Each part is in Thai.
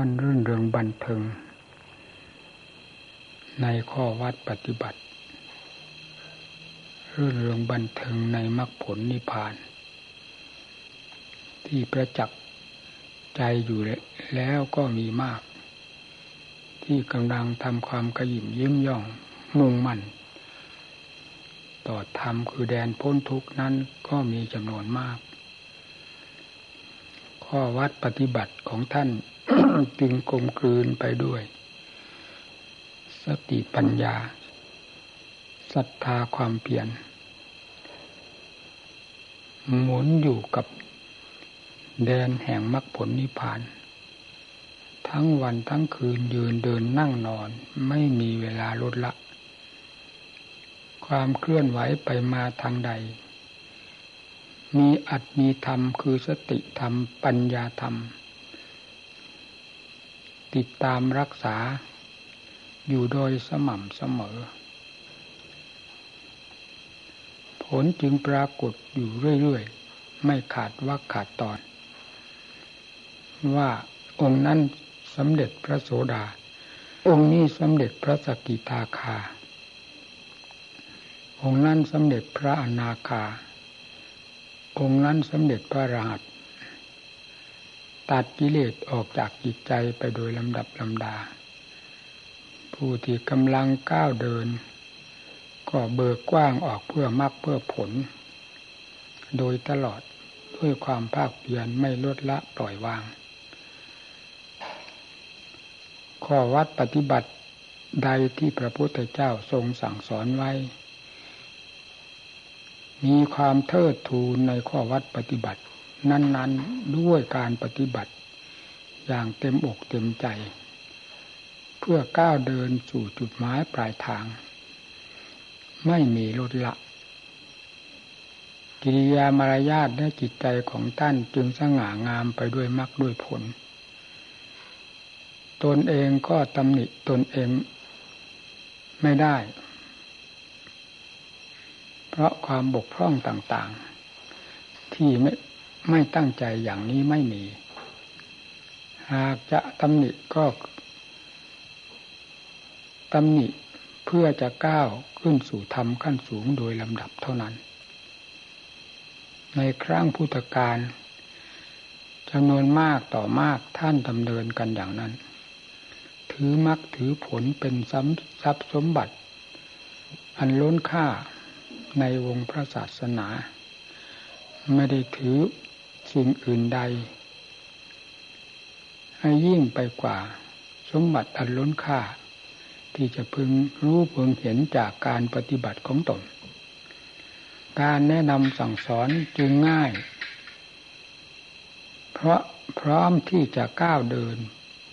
ท่านรื่นเริงบันเทิง ในข้อวัดปฏิบัติ รื่นเริงบันเทิงในมรรคผลนิพพาน ที่ประจักษ์ใจอยู่แล้วก็มีมาก ที่กำลังทำความกระยิมยิ้มย่องมุ่งมั่น ต่อธรรมคือแดนพ้นทุกนั้นก็มีจำนวนมาก ข้อวัดปฏิบัติของท่าน จึงกลมกลืนไปด้วย สติปัญญาศรัทธาความเปลี่ยน หมุนอยู่กับแดนแห่งมรรคผลนิพพาน ทั้งวันทั้งคืนยืนเดินนั่งนอนไม่มีเวลาลดละ ความเคลื่อนไหวไปมาทางใด มีอัตมีธรรมคือสติธรรมปัญญาธรรม ติดตามรักษา อยู่โดยสม่ำเสมอ ผลจึงปรากฏอยู่เรื่อยๆ ไม่ขาดว่าขาดตอน ว่าองค์นั้นสำเร็จพระโสดา องค์นี้สำเร็จพระสกิทาคา องค์นั้นสำเร็จพระอนาคา องค์นั้นสำเร็จพระราช ตัดกิเลสออกจากจิตใจไปโดยลำดับลำดา ผู้ที่กำลังก้าวเดิน ก็เบิกกว้างออกเพื่อมรรคเพื่อผล โดยตลอดด้วยความภาคเพียรไม่ลดละปล่อยวาง ข้อวัดปฏิบัติใดที่พระพุทธเจ้าทรงสั่งสอนไว้ มีความเทิดทูนในข้อวัดปฏิบัติ นั้น ๆด้วยการปฏิบัติ อย่างเต็มอกเต็มใจ เพื่อก้าวเดินสู่จุดหมายปลายทาง ไม่มีลดละ กิริยามารยาทและจิตใจของท่านจึงสง่างามไปด้วยมรรคด้วยผล ตนเองก็ตำหนิตนเองไม่ได้ เพราะความบกพร่องต่างๆ ที่ไม่ ไม่ตั้งใจอย่างนี้ไม่มี หากจะตำหนิก็ตำหนิเพื่อจะก้าวขึ้นสู่ธรรมขั้นสูงโดยลำดับเท่านั้น ในครั้งพุทธกาลจำนวนมากต่อมากท่านดำเนินกันอย่างนั้น ถือมักถือผลเป็นทรัพย์สมบัติ อันล้นค่าในวงพระศาสนา ไม่ได้ถือ สิ่งอื่นใด ให้ยิ่งไปกว่า สมบัติอันล้นค่า ที่จะพึงรู้พึงเห็นจากการปฏิบัติของตน การแนะนำสั่งสอนจึงง่าย เพราะพร้อมที่จะก้าวเดิน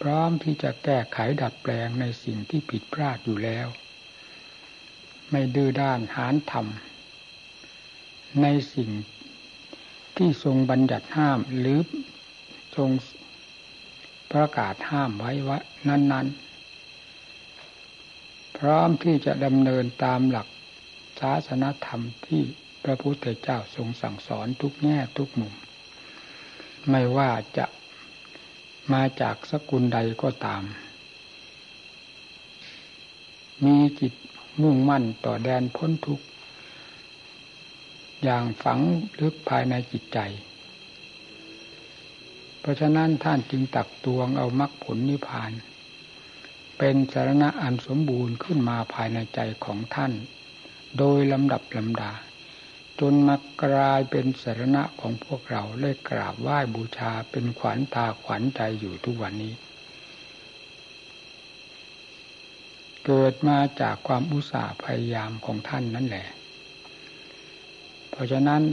พร้อมที่จะแก้ไขดัดแปลงในสิ่งที่ผิดพลาดอยู่แล้ว ไม่ดื้อด้านหานทำในสิ่ง ที่ทรงบัญญัติห้ามหรือทรงประกาศห้ามไว้ว่านั้น ๆ พร้อมที่จะดำเนินตามหลักศาสนธรรมที่พระพุทธเจ้าทรงสั่งสอนทุกแง่ทุกมุม ไม่ว่าจะมาจากสกุลใดก็ตาม มีจิตมุ่งมั่นต่อแดนพ้นทุกข์ อย่างฝังลึกภายในจิตใจ เพราะฉะนั้นท่านจึงตักตวงเอามรรคผลนิพพาน เป็นสารณะอันสมบูรณ์ขึ้นมาภายในใจของท่าน โดยลำดับลำดา จนมากลายเป็นสารณะของพวกเราเล่กราบไหว้บูชาเป็นขวัญตาขวัญใจอยู่ทุกวันนี้ เกิดมาจากความอุตสาห์พยายามของท่านนั่นแหละ เพราะฉะนั้น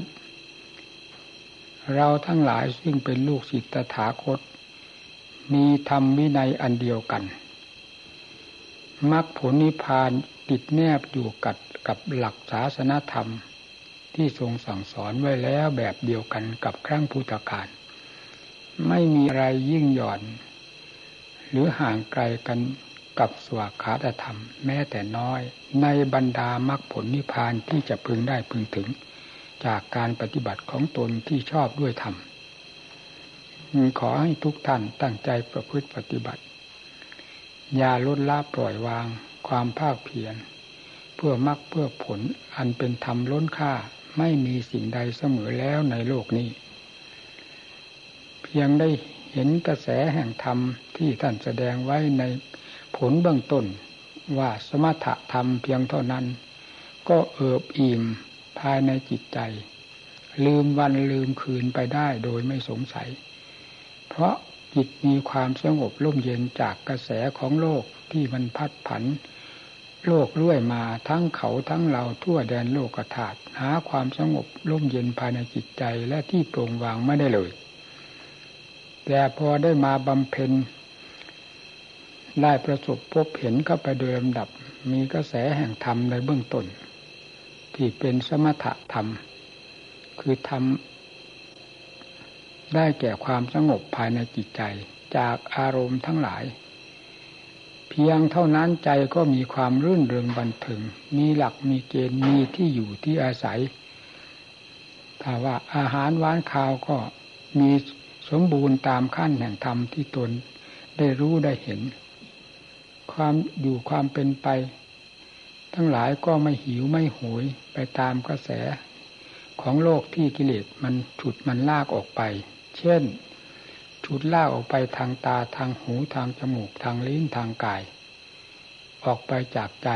เราทั้งหลายซึ่งเป็นลูกศิษย์ตถาคต มีธรรมวินัยอันเดียวกันมรรคผลนิพพานติดแนบอยู่กับกับหลักศาสนธรรม ที่ทรงสั่งสอนไว้แล้วแบบเดียวกันกับครั้งพุทธกาลไม่มีอะไรยิ่งหย่อน หรือห่างไกลกันกับสวากขาตธรรม แม้แต่น้อย ในบรรดามรรคผลนิพพานที่จะพึงได้พึงถึง จากการปฏิบัติของตนที่ชอบด้วยธรรมขอให้ทุกท่านตั้งใจประพฤติปฏิบัติ อย่าลดละปล่อยวางความภาคเพียร เพื่อมรักเพื่อผลอันเป็นธรรมล้นค่าไม่มีสิ่งใดเสมอแล้วในโลกนี้ เพียงได้เห็นกระแสแห่งธรรมที่ท่านแสดงไว้ในผลเบื้องต้นว่าสมถะธรรมเพียงเท่านั้น ก็เอิบอิ่ม ภายในจิตใจ ลืมวันลืมคืนไปได้โดยไม่สงสัย เพราะจิตมีความสงบร่มเย็นจากกระแสของโลกที่มันพัดผัน โลกเรื่ยมาทั้งเขาทั้งเราทั่วแดนโลกธาตุหาความสงบร่มเย็นภายในจิตใจและที่โปร่งวางไม่ได้เลย แต่พอได้มาบำเพ็ญได้ประสบพบเห็นเข้าไปโดยลำดับมีกระแสแห่งธรรมในเบื้องต้น ที่เป็นสมถะธรรม คือธรรมได้แก่ความสงบภายในจิตใจจากอารมณ์ทั้งหลาย เพียงเท่านั้นใจก็มีความรื่นเริงบันเทิงมีหลักมีเกณฑ์มีที่อยู่ที่อาศัยถ้าว่าอาหารหวานข้าวก็มีสมบูรณ์ตามขั้นแห่งธรรมที่ตนได้รู้ได้เห็น ความอยู่ความเป็นไป ทั้งหลายก็ไม่หิวไม่โหยไปตามกระแสของโลกที่กิเลสมันฉุดมันลากออกไป เช่น ฉุดลากออกไปทางตาทางหูทางจมูกทางลิ้นทางกาย ออกไปจากใจ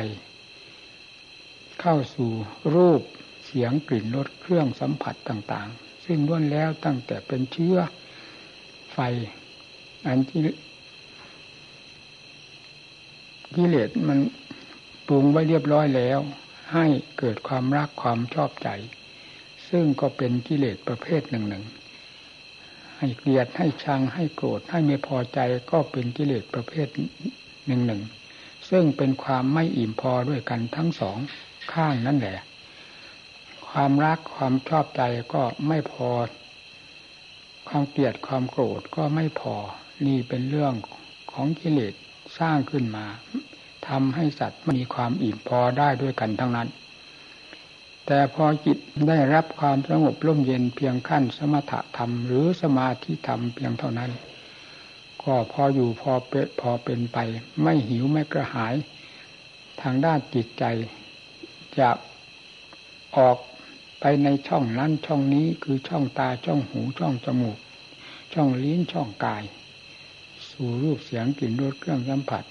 เข้าสู่รูปเสียงกลิ่นรสเครื่องสัมผัสต่างๆ ซึ่งล้วนแล้วตั้งแต่เป็นเชื้อไฟ อันที่กิเลสมัน ปรุงไว้เรียบร้อยแล้ว ให้เกิดความรักความชอบใจ ซึ่งก็เป็นกิเลสประเภทหนึ่งหนึ่งให้เกลียดให้ชังให้โกรธให้ไม่พอใจก็เป็นกิเลสประเภทหนึ่งหนึ่งซึ่งเป็นความไม่อิ่มพอด้วยกันทั้งสองข้างนั่นแหละ ความรักความชอบใจก็ไม่พอ ความเกลียดความโกรธก็ไม่พอ นี่เป็นเรื่องของกิเลสสร้างขึ้นมา ทำให้สัตว์มีความอิ่มพอได้ด้วยกันทั้งนั้น แต่พอจิตได้รับความสงบร่มเย็นเพียงขั้นสมถะธรรมหรือสมาธิธรรมเพียงเท่านั้น ก็พออยู่พอเป็นพอเป็นไป ไม่หิวไม่กระหาย ทางด้านจิตใจจะออกไปในช่องนั้นช่องนี้คือช่องตาช่องหูช่องจมูก ช่องลิ้นช่องกาย สู่รูปเสียงกลิ่นรสเครื่องสัมผัส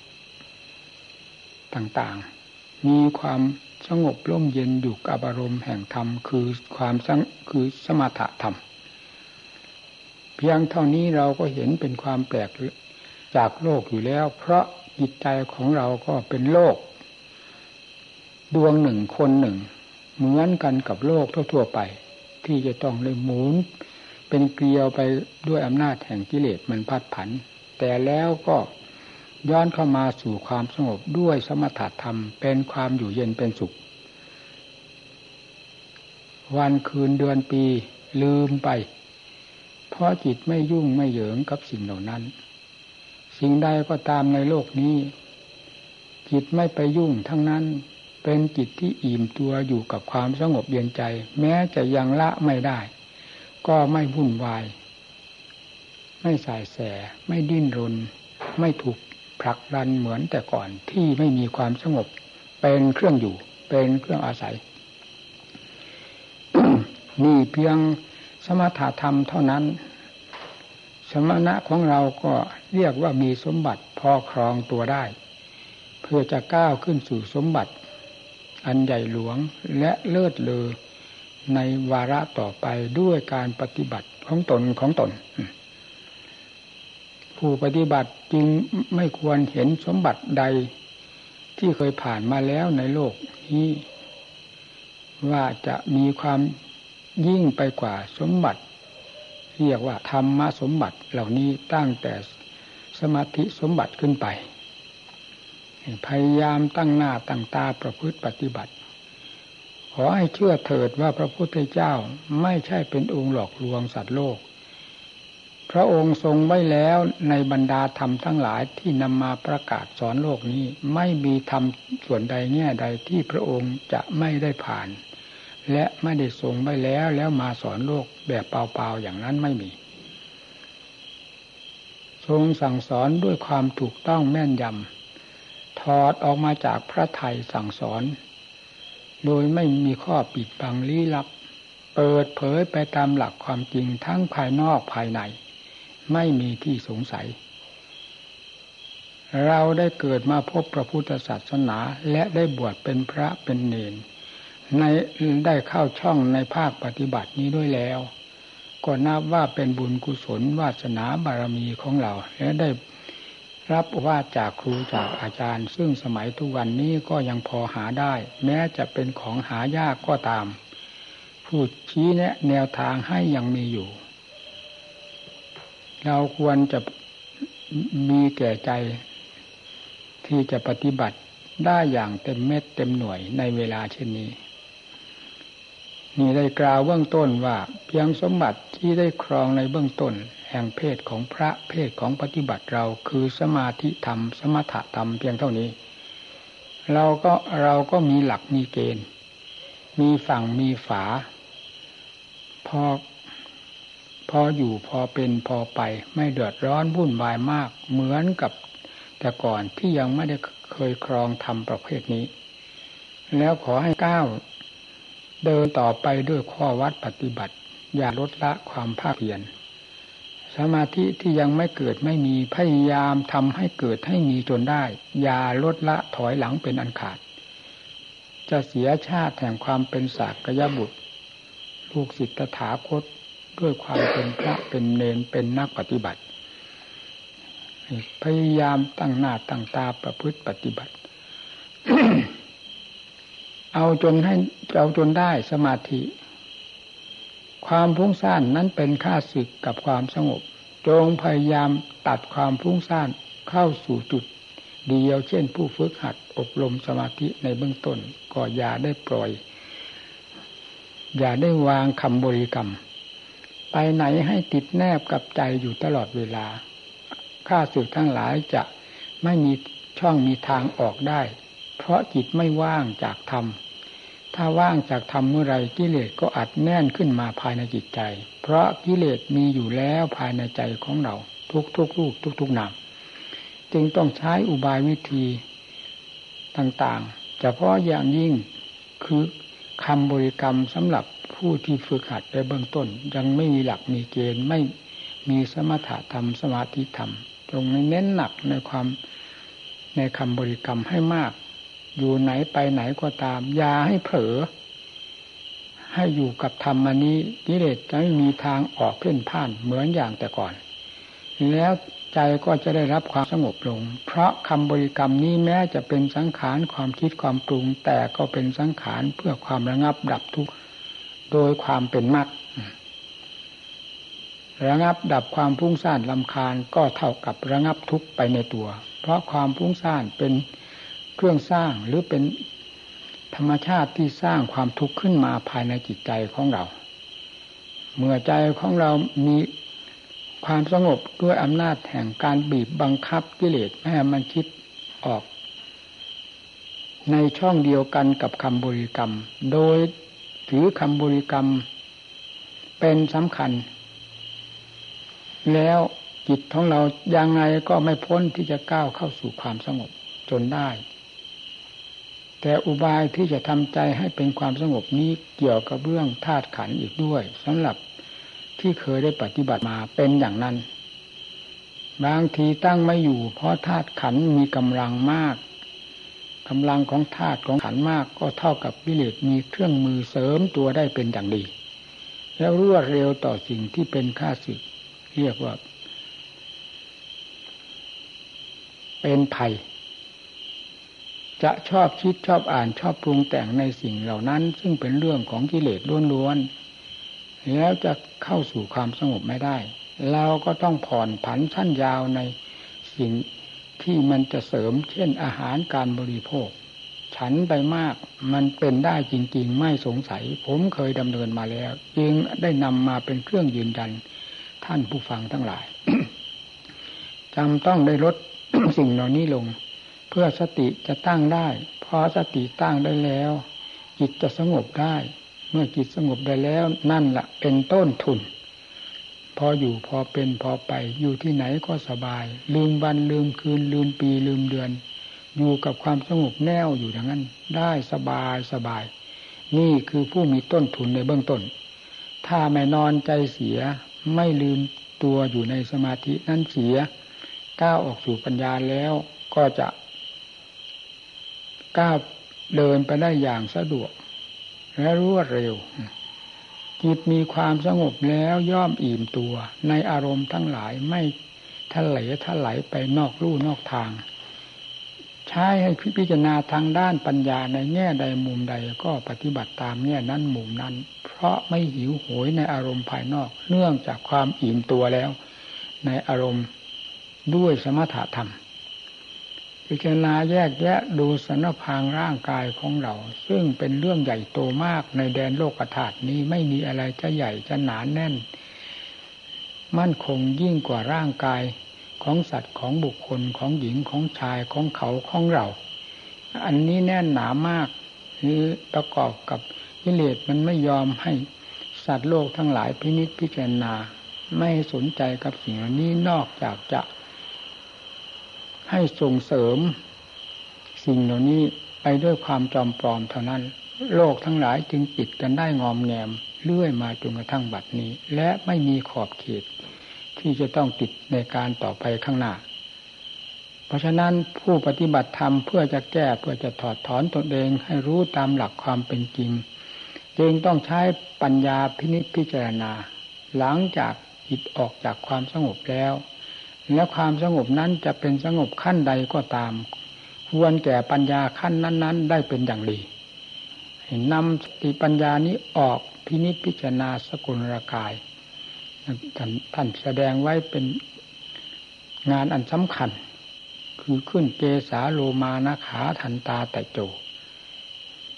ต่างๆ มีความสงบร่มเย็นอยู่กับอารมณ์แห่งธรรมคือความสังคือสมถะธรรม เพียงเท่านี้เราก็เห็นเป็นความแปลกจากโลกอยู่แล้ว เพราะจิตใจของเราก็เป็นโลก ดวงหนึ่งคนหนึ่ง เหมือนกันกับโลกทั่ว ๆ ไป ที่จะต้องเลยหมุนเป็นเกลียวไปด้วยอำนาจแห่งกิเลสมันพัดผัน แต่แล้วก็ ย้อนเข้ามาสู่ความสงบด้วยสมถะธรรมเป็นความอยู่เย็นเป็นสุข วันคืนเดือนปีลืมไป เพราะจิตไม่ยุ่งไม่เหยิงกับสิ่งเหล่านั้น สิ่งใดก็ตามในโลกนี้ จิตไม่ไปยุ่งทั้งนั้นเป็นจิตที่อิ่มตัวอยู่กับความสงบเย็นใจ แม้จะยังละไม่ได้ ก็ไม่วุ่นวาย ไม่สายแส ไม่ดิ้นรน ไม่ถูก ผลักดันเหมือนแต่ก่อนที่ไม่มีความสงบ เป็นเครื่องอยู่ เป็นเครื่องอาศัย นี่เพียงสมถะธรรมเท่านั้น สมณะของเราก็เรียกว่ามีสมบัติพอครองตัวได้ เพื่อจะก้าวขึ้นสู่สมบัติ อันใหญ่หลวงและเลิศเลอในวาระต่อไปด้วยการปฏิบัติของตนของตน ผู้ปฏิบัติจึงไม่ควรเห็นสมบัติใด ที่เคยผ่านมาแล้วในโลกนี้ว่าจะมีความยิ่งไปกว่าสมบัติ เรียกว่าธรรมสมบัติเหล่านี้ตั้งแต่สมาธิสมบัติขึ้นไป พยายามตั้งหน้าตั้งตาประพฤติปฏิบัติ ขอให้เชื่อเถิดว่าพระพุทธเจ้าไม่ใช่เป็นองค์หลอกลวงสัตว์โลก พระองค์ทรงไว้แล้วในบรรดาธรรมทั้งหลายที่นำมาประกาศสอนโลกนี้ ไม่มีธรรมส่วนใดแง่ใดที่พระองค์จะไม่ได้ผ่าน และไม่ได้ทรงไว้แล้วแล้วมาสอนโลกแบบเปล่าๆอย่างนั้นไม่มี ทรงสั่งสอนด้วยความถูกต้องแม่นยำถอดออกมาจากพระไทยสั่งสอน โดยไม่มีข้อปิดบังลี้ลับ เปิดเผยไปตามหลักความจริงทั้งภายนอกภายใน ไม่มีที่สงสัย เราได้เกิดมาพบพระพุทธศาสนาและได้บวชเป็นพระเป็นเนนในได้เข้าช่องในภาคปฏิบัตินี้ด้วยแล้ว ก็นับว่าเป็นบุญกุศลวาสนาบารมีของเรา และได้รับว่าจากครูจากอาจารย์ ซึ่งสมัยทุกวันนี้ก็ยังพอหาได้ แม้จะเป็นของหายากก็ตาม ผู้ชี้แนะแนวทางให้ยังมีอยู่ เราควรจะมีแก่ใจ ที่จะปฏิบัติได้อย่างเต็มเม็ดเต็มหน่วยในเวลาเช่นนี้ นี่ได้กล่าวเบื้องต้นว่าเพียงสมบัติที่ได้ครองในเบื้องต้น แห่งเพศของพระเพศของปฏิบัติเราคือสมาธิธรรม สมถะธรรมเพียงเท่านี้ เราก็เราก็มีหลักมีเกณฑ์ มีฝั่งมีฝา พอ ออยู่พอเป็นพอไป ไม่เดือดร้อนวุ่นวายมาก เหมือนกับ แต่ก่อนที่ยังไม่ได้เคยครองทำประเภทนี้ แล้วขอให้ก้าวเดินต่อไปด้วยข้อวัดปฏิบัติ อย่าลดละความภาคเพียรสมาธิที่ยังไม่เกิดไม่มีพยายามทำให้เกิดให้มีจนได้ อย่าลดละถอยหลังเป็นอันขาด จะเสียชาติแห่งความเป็นศากยบุตรลูกศิษย์ตถาคต ด้วยความเป็นพระเป็นเนนเป็นนักปฏิบัติ พยายามตั้งหน้าตั้งตาประพฤติปฏิบัติ เอาจนให้เอาจนได้สมาธิ ความพุ่งซ่านนั้นเป็นค่าศึกกับความสงบ จงพยายามตัดความพุ่งซ่านเข้าสู่จุดเดียวเช่น ผู้ฝึกหัดอบรมสมาธิในเบื้องต้นก็อย่าได้ปล่อย อย่าได้วางคำบริกรรม ไปไหนให้ติดแนบกับใจอยู่ตลอดเวลาข้าศึกทั้งหลายจะไม่มีช่องมีทางออกได้ เพราะจิตไม่ว่างจากธรรม ถ้าว่างจากธรรมเมื่อไรกิเลสก็อัดแน่นขึ้นมาภายในจิตใจ เพราะกิเลสมีอยู่แล้วภายในใจของเรา ทุกทุกรูปทุกทุกนามจึงต้องใช้อุบายวิธีต่างๆเฉพาะอย่างยิ่งคือคำบริกรรมสำหรับ ผู้ที่ฝึกหัดในเบื้องต้น ยังไม่มีหลักมีเกณฑ์ไม่มีสมถะธรรมสมาธิธรรม ตรงนี้เน้นหนักในความในคำบริกรรมให้มาก อยู่ไหนไปไหนก็ตามอย่าให้เผลอให้อยู่กับธรรมนี้กิเลสจะไม่มีทางออกเพ่นพ่านเหมือนอย่างแต่ก่อน แล้วใจก็จะได้รับความสงบลง เพราะคำบริกรรมนี้แม้จะเป็นสังขารความคิดความปรุง แต่ก็เป็นสังขารเพื่อความระงับดับทุกข์ โดยความเป็นมรรคระงับดับความพุ่งซ่านลำคาญก็เท่ากับระงับทุกข์ไปในตัว เพราะความพุ่งซ่านเป็นเครื่องสร้างหรือเป็นธรรมชาติที่สร้างความทุกข์ขึ้นมาภายในจิตใจของเรา เมื่อใจของเรามีความสงบด้วยอำนาจแห่งการบีบบังคับกิเลสไม่ให้มันคิดออก ในช่องเดียวกันกับคำบริกรรม โดย ถือคำบริกรรม เป็นสำคัญ แล้วจิตของเรายังไงก็ไม่พ้นที่จะก้าวเข้าสู่ความสงบจนได้ แต่อุบายที่จะทำใจให้เป็นความสงบนี้เกี่ยวกับเรื่องธาตุขันอีกด้วยสำหรับที่เคยได้ปฏิบัติมาเป็นอย่างนั้น บางทีตั้งไม่อยู่เพราะธาตุขันมีกำลังมาก กำลังของธาตุของขันมากก็เท่ากับวิเลศมีเครื่องมือเสริมตัวได้เป็นอย่างดี แล้วรวดเร็วต่อสิ่งที่เป็นค่าศึก เรียกว่า เป็นภัย จะชอบคิดชอบอ่านชอบปรุงแต่งในสิ่งเหล่านั้น ซึ่งเป็นเรื่องของกิเลสล้วนๆแล้วจะเข้าสู่ความสงบไม่ได้ เราก็ต้องผ่อนผันชั้นยาวในสิ่ง ที่มันจะเสริมเช่นอาหารการบริโภค ฉันไปมากมันเป็นได้จริง ๆ ไม่สงสัย ผมเคยดำเนินมาแล้ว จึงได้นำมาเป็นเครื่องยืนยันท่านผู้ฟังทั้งหลายจำต้องได้ลดสิ่งเหล่านี้ลง เพื่อสติจะตั้งได้พอสติตั้งได้แล้ว จิตจะสงบได้ เมื่อจิตสงบได้แล้วนั่นแหละเป็นต้นทุน พออยู่พอเป็นพอไป อยู่ที่ไหนก็สบาย ลืมวันลืมคืน ลืมปีลืมเดือน อยู่กับความสงบแน่วอยู่อย่างนั้น ได้สบายสบาย นี่คือผู้มีต้นทุนในเบื้องต้น ถ้าไม่นอนใจเสีย ไม่ลืมตัวอยู่ในสมาธินั้นเสียก้าวออกสู่ปัญญาแล้วก็จะก้าวเดินไปได้อย่างสะดวก และรวดเร็ว จิตมีความสงบแล้วย่อมอิ่มตัว ในอารมณ์ทั้งหลายไม่ทะเลทะไหลไปนอกลู่นอกทาง ใช้ให้พิจารณาทางด้านปัญญาในแง่ใดมุมใดก็ปฏิบัติตามแง่นั้นมุมนั้น เพราะไม่หิวโหยในอารมณ์ภายนอก เนื่องจากความอิ่มตัวแล้ว ในอารมณ์ด้วยสมถะธรรม พิจารณาแยกแยะดูสนพางร่างกายของเรา ซึ่งเป็นเรื่องใหญ่โตมากในแดนโลกธาตุนี้ไม่มีอะไรจะใหญ่จะหนานแน่น มั่นคงยิ่งกว่าร่างกายของสัตว์ของบุคคลของหญิงของชายของเขาของเรา อันนี้แน่นหนามากคือประกอบกับวิเลศมันไม่ยอมให้สัตว์โลกทั้งหลายพินิจพิจารณา ไม่สนใจกับสิ่งนี้นอกจากจะ ให้ส่งเสริม สิ่งเหล่านี้ไปด้วยความจอมปลอมเท่านั้น โลกทั้งหลายจึงปิดกันได้งอมแงมเลื่อยมาจนกระทั่งบัดนี้ และไม่มีขอบเขต ที่จะต้องติดในการต่อไปข้างหน้า เพราะฉะนั้นผู้ปฏิบัติธรรมเพื่อจะแก้เพื่อจะถอดถอนตนเองให้รู้ตามหลักความเป็นจริง จึงต้องใช้ปัญญาพินิจพิจารณา หลังจากจิตออกจากความสงบแล้ว และความสงบนั้นจะเป็นสงบขั้นใดก็ตาม ควรแก่ปัญญาขั้นนั้น ๆ ได้เป็นอย่างดีนำสติปัญญานี้ออกพินิจพิจารณาสกุลรกายท่านแสดงไว้เป็นงานอันสำคัญ คือขึ้นเกสาโลมานาขาทันตาแต่โจ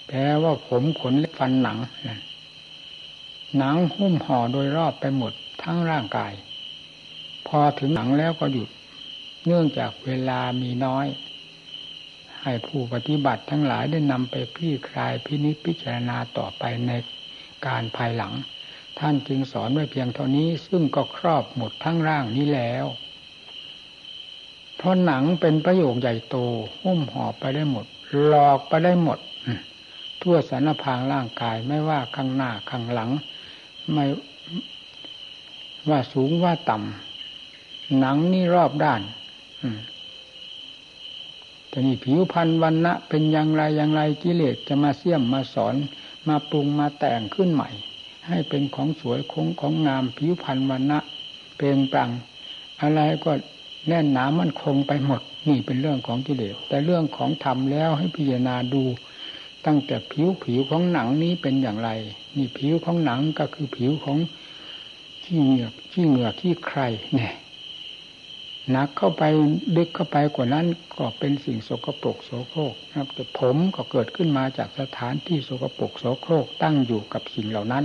แปลว่าผมขนเล็บฟันหนัง หนังหุ้มห่อโดยรอบไปหมดทั้งร่างกาย พอถึงหนังแล้วก็หยุด เนื่องจากเวลามีน้อย ให้ผู้ปฏิบัติทั้งหลายได้นำไปพี่คลายพินิจพิจารณาต่อไปในการภายหลัง ท่านจึงสอนไว้เพียงเท่านี้ซึ่งก็ครอบหมดทั้งร่างนี้แล้ว เพราะหนังเป็นประโยคใหญ่โตหุ้มห่อไปได้หมด หลอกไปได้หมด ทั่วสารพางร่างกายไม่ว่าข้างหน้าข้างหลัง ไม่ว่าสูงว่าต่ำ หนังนี่รอบด้านแต่นี่ผิวพันวันนะเป็นอย่างไรอย่างไรกิเลสจะมาเสี่ยมมาสอน มาปรุงมาแต่งขึ้นใหม่ ให้เป็นของสวยคงของงามผิวพันวันนะเปล่งปลั่งอะไรก็แน่นหนามันคงไปหมด นี่เป็นเรื่องของกิเลสแต่เรื่องของธรรมแล้วให้พิจารณาดูตั้งแต่ผิวผิวของหนังนี้เป็นอย่างไร นี่ผิวของหนังก็คือผิวของขี้เหงือกขี้เหงือกขี้ใครเนี่ย หนักเข้าไปดึกเข้าไปกว่านั้นก็เป็นสิ่งโสกปรกโสโครกนะครับแต่ผมก็เกิดขึ้นมาจากสถานที่โสกปรกโสโครกตั้งอยู่กับสิ่งเหล่านั้น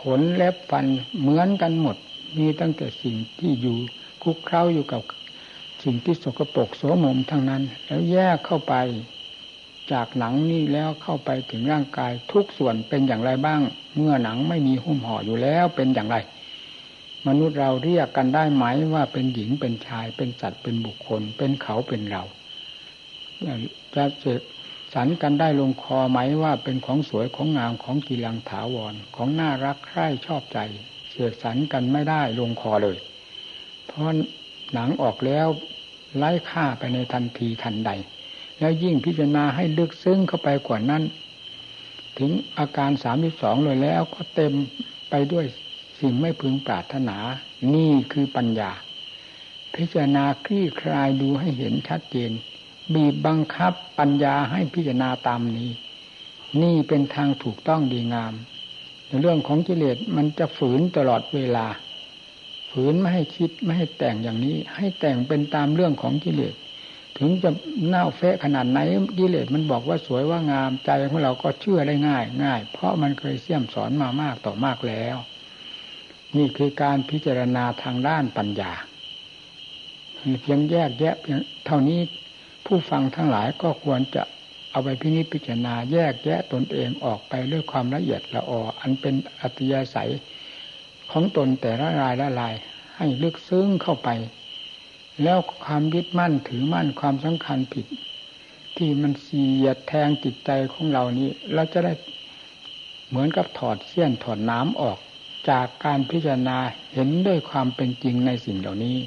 ขนเล็บฟันเหมือนกันหมด มีตั้งแต่สิ่งที่อยู่คุกเคล้าอยู่กับสิ่งที่สกปรกโสมมทั้งนั้น แล้วแยกเข้าไป จากหนังนี่แล้วเข้าไปถึงร่างกายทุกส่วนเป็นอย่างไรบ้าง เมื่อหนังไม่มีหุ้มห่ออยู่แล้วเป็นอย่างไร มนุษย์เราเรียกกันได้ไหมว่าเป็นหญิงเป็นชายเป็นสัตว์เป็นบุคคล เป็นเขาเป็นเราจะเสกสรรกันได้ลงคอไหมว่าเป็นของสวยของงามของกีรังถาวรของน่ารักใคร่ชอบใจเสกสรรกันไม่ได้ลงคอเลย เพราะหนังออกแล้วไล่ค่าไปในทันทีทันใด แล้วยิ่งพิจารณาให้ลึกซึ้งเข้าไปกว่านั้น ถึงอาการสามสิบสองเลยแล้วก็เต็มไปด้วย สิ่งไม่พึงปรารถนา นี่คือปัญญา พิจารณาคลี่คลายดูให้เห็นชัดเจน บีบบังคับปัญญาให้พิจารณาตามนี้ นี่เป็นทางถูกต้องดีงามในเรื่องของกิเลสมันจะฝืนตลอดเวลา ฝืนไม่ให้คิดไม่ให้แต่งอย่างนี้ ให้แต่งเป็นตามเรื่องของกิเลสถึงจะเน่าเฟะขนาดไหนกิเลสมันบอกว่าสวยว่างามใจของเราก็เชื่อได้ง่าย ง่าย เพราะมันเคยเสี่ยมสอนมามากต่อมากแล้ว นี่คือการพิจารณาทางด้านปัญญาเพียงแยกแยะเพียงเท่านี้ผู้ฟังทั้งหลายก็ควรจะเอาไปพินิจพิจารณาแยกแยะตนเองออกไปด้วยความละเอียดละอออันเป็นอัตยาศัยของตนแต่ละรายละลาย ให้ลึกซึ้งเข้าไป แล้วความยึดมั่นถือมั่นความสำคัญผิด ที่มันเสียดแทงจิตใจของเรานี้ เราจะได้เหมือนกับถอดเสี้ยนถอดน้ำออก จากการพิจารณาเห็นด้วยความเป็นจริงในสิ่งเหล่านี้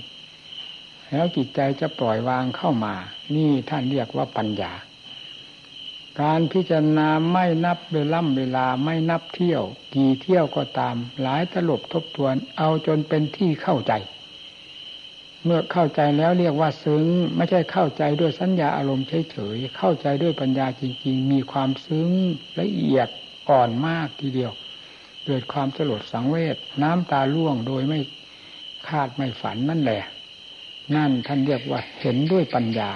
แล้วจิตใจจะปล่อยวางเข้ามา นี่ท่านเรียกว่าปัญญา การพิจารณาไม่นับเวล่ำเวลาไม่นับเที่ยว กี่เที่ยวก็ตาม หลายตลบทบทวน เอาจนเป็นที่เข้าใจ เมื่อเข้าใจแล้วเรียกว่าซึ้ง ไม่ใช่เข้าใจด้วยสัญญาอารมณ์เฉยๆเข้าใจด้วยปัญญาจริง ๆ มีความซึ้งละเอียดอ่อนมากทีเดียว เกิดความสลดสังเวชน้ำตาล่วงโดยไม่คาดไม่ฝันนั่นแหละ นั่นท่านเรียกว่าเห็นด้วยปัญญา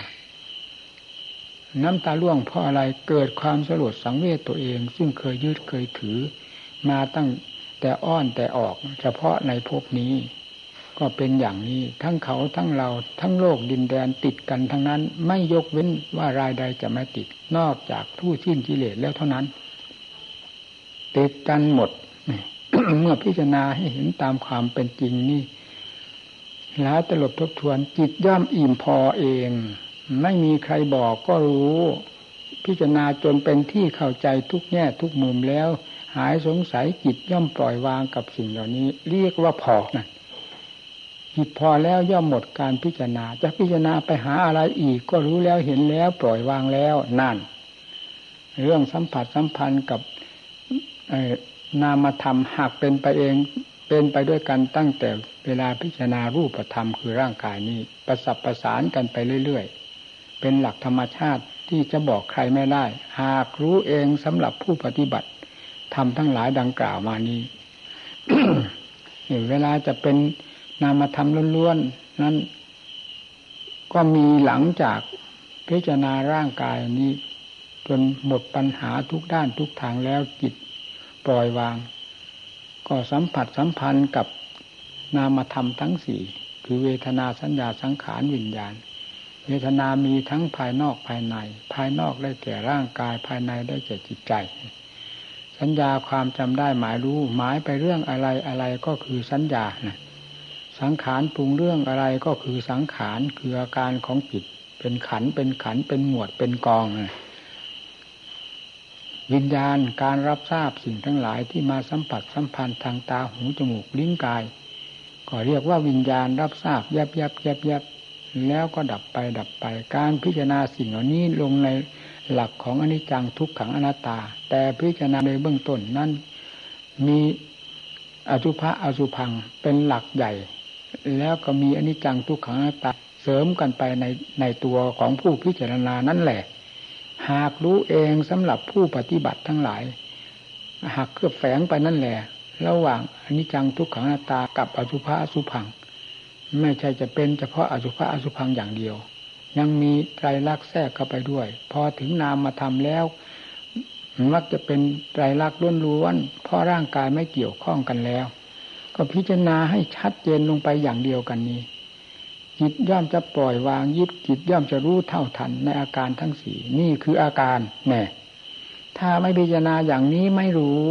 น้ำตาล่วงเพราะอะไรเกิดความสลดสังเวชตัวเอง ซึ่งเคยยึดเคยถือ มาตั้งแต่อ้อนแต่ออก เฉพาะในภพนี้ ก็เป็นอย่างนี้ทั้งเขาทั้งเราทั้งโลกดินแดนติดกันทั้งนั้น ไม่ยกเว้นว่ารายใดจะไม่ติด นอกจากผู้สิ้นกิเลสแล้วเท่านั้น ติดกันหมด เมื่อพิจารณาให้เห็นตามความเป็นจริงนี่แล้วตลบทบทวนจิตย่อมอิ่มพอเอง ไม่มีใครบอกก็รู้ พิจารณาจนเป็นที่เข้าใจทุกแง่ทุกมุมแล้ว หายสงสัยจิตย่อมปล่อยวางกับสิ่งเหล่านี้ เรียกว่าพอนะจิตพอแล้วย่อมหมดการพิจารณา จะพิจารณาไปหาอะไรอีก ก็รู้แล้วเห็นแล้ว ปล่อยวางแล้วนั่น เรื่องสัมผัสสัมพันธ์กับ นามธรรมหากเป็นไปเองเป็นไปด้วยกันตั้งแต่เวลาพิจารณารูปธรรมคือร่างกายนี้ ประสับประสานกันไปเรื่อยๆ เป็นหลักธรรมชาติที่จะบอกใครไม่ได้ หากรู้เองสำหรับผู้ปฏิบัติทำทั้งหลายดังกล่าวมานี้เวลาจะเป็นนามธรรมล้วนๆนั้น ก็มีหลังจากพิจารณาร่างกายนี้ จนหมดปัญหาทุกด้านทุกทางแล้วจิต ปล่อยวาง ก็สัมผัสสัมพันธ์กับนามธรรมทั้งสี่คือเวทนาสัญญาสังขารวิญญาณ เวทนามีทั้งภายนอกภายใน ภายนอกได้แก่ร่างกายภายในได้แก่จิตใจ สัญญาความจำได้หมายรู้หมายไปเรื่องอะไรอะไรก็คือสัญญานะสังขารปรุงเรื่องอะไรก็คือสังขารคืออาการของจิตเป็นขันเป็นขันเป็นหมวดเป็นกองนะ วิญญาณการรับทราบสิ่งทั้งหลายที่มาสัมผัสสัมพันธ์ทางตาหูจมูกลิ้นกาย ก็เรียกว่าวิญญาณรับทราบยับยับยับยับแล้วก็ดับไปดับไป การพิจารณาสิ่งเหล่านี้ลงในหลักของอนิจจังทุกขังอนัตตา แต่พิจารณาในเบื้องต้นนั้นมีอสุภะอสุพังเป็นหลักใหญ่ แล้วก็มีอนิจจังทุกขังอนัตตาเสริมกันไปในในตัวของผู้พิจารณานั่นแหละ หากรู้เองสำหรับผู้ปฏิบัติทั้งหลาย หากเคลือบแฝงไปนั่นแหละ ระหว่างอนิจจังทุกขังนัตตากับอสุภะอสุพัง ไม่ใช่จะเป็นเฉพาะอสุภะอสุพังอย่างเดียว ยังมีไตรลักษณ์แทรกเข้าไปด้วย พอถึงนามมาทำแล้วมักจะเป็นไตรลักษณ์ล้วนๆเพราะร่างกายไม่เกี่ยวข้องกันแล้ว ก็พิจารณาให้ชัดเจนลงไปอย่างเดียวกันนี้ จิตย่อมจะปล่อยวางยิบจิตย่อมจะรู้เท่าทันในอาการทั้งสี่นี่คืออาการแน่ถ้าไม่พิจารณาอย่างนี้ไม่รู้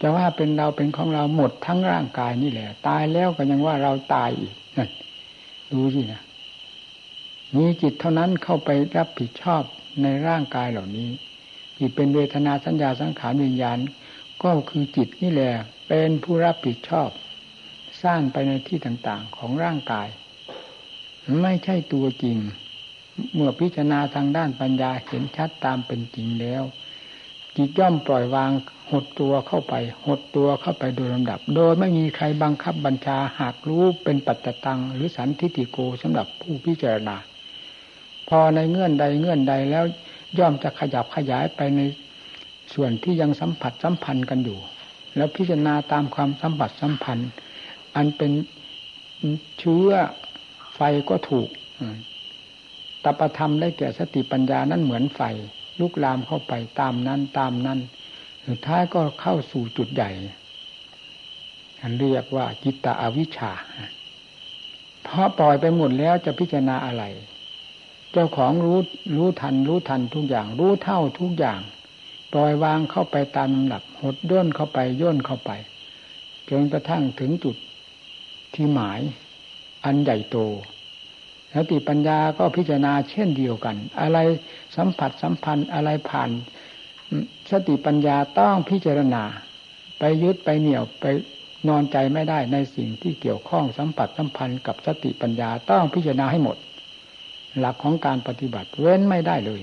จะว่าเป็นเราเป็นของเราหมดทั้งร่างกายนี่แหละ ตายแล้วก็ยังว่าเราตายอีกนั่นดูสินะมีจิตเท่านั้นเข้าไปรับผิดชอบในร่างกายเหล่านี้จิตเป็นเวทนาสัญญาสังขารวิญญาณ ก็คือจิตนี่แหละเป็นผู้รับผิดชอบ สร้างไปในที่ต่างๆของร่างกาย ไม่ใช่ตัวจริง เมื่อพิจารณาทางด้านปัญญาเห็นชัดตามเป็นจริงแล้ว จิตย่อมปล่อยวางหดตัวเข้าไป หดตัวเข้าไปโดยลำดับ โดยไม่มีใครบังคับบัญชาหากรู้เป็นปัจจตัง หรือสันทิฏิโกสำหรับผู้พิจารณา พอในเงื่อนใดเงื่อนใดแล้วย่อมจะขยับขยายไปในส่วนที่ยังสัมผัสสัมพันธ์กันอยู่ แล้วพิจารณาตามความสัมผัสสัมพันธ์ อันเป็นเชื้อ ไฟก็ถูกตปธรรมได้แก่สติปัญญานั้นเหมือนไฟ ลุกลามเข้าไปตามนั้นตามนั้นสุดท้ายก็เข้าสู่จุดใหญ่อันเรียกว่าจิตตาอวิชชา เพราะปล่อยไปหมดแล้วจะพิจารณาอะไร เจ้าของรู้รู้ทัน รู้ทันทุกอย่าง รู้เท่าทุกอย่าง ปล่อยวางเข้าไปตามลำดับหดย่นเข้าไปย่นเข้าไปจนกระทั่งถึงจุดที่หมาย อันใหญ่โตสติปัญญาก็พิจารณาเช่นเดียวกัน อะไรสัมผัสสัมพันธ์อะไรผ่าน สติปัญญาต้องพิจารณา ไปยึดไปเหนี่ยวไปนอนใจไม่ได้ในสิ่งที่เกี่ยวข้องสัมผัสสัมพันธ์กับสติปัญญาต้องพิจารณาให้หมด หลักของการปฏิบัติเว้นไม่ได้เลย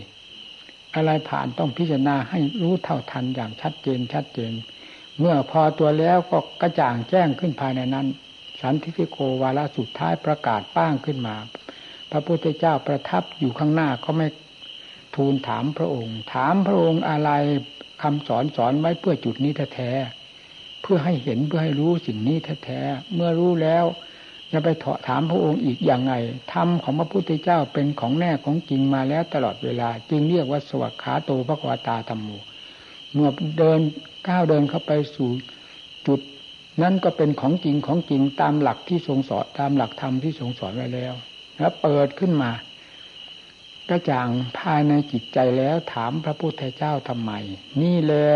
อะไรผ่านต้องพิจารณาให้รู้เท่าทันอย่างชัดเจนชัดเจน เมื่อพอตัวแล้วก็กระจ่างแจ้งขึ้นภายในนั้น สันทิฟิโกวาระสุดท้ายประกาศป้างขึ้นมา พระพุทธเจ้าประทับอยู่ข้างหน้าก็ไม่ทูลถามพระองค์ ถามพระองค์อะไรคำสอนสอนไว้เพื่อจุดนี้แท้เพื่อให้เห็นเพื่อให้รู้สิ่งนี้แท้ๆเมื่อรู้แล้วจะไปถามพระองค์อีกอย่างไงธรรมของพระพุทธเจ้าเป็นของแน่ของจริงมาแล้วตลอดเวลา จึงเรียกว่าสวัสขาโตพระกวาตาธรรมูเมื่อเดินก้าวเดินเข้าไปสู่ นั้นก็เป็นของจริงของจริงตามหลักที่ทรงสอนตามหลักธรรมที่ทรงสอนไว้แล้วแล้วเปิดขึ้นมากระจ่างภายในจิตใจแล้วถามพระพุทธเจ้าทำไม นี่แหละ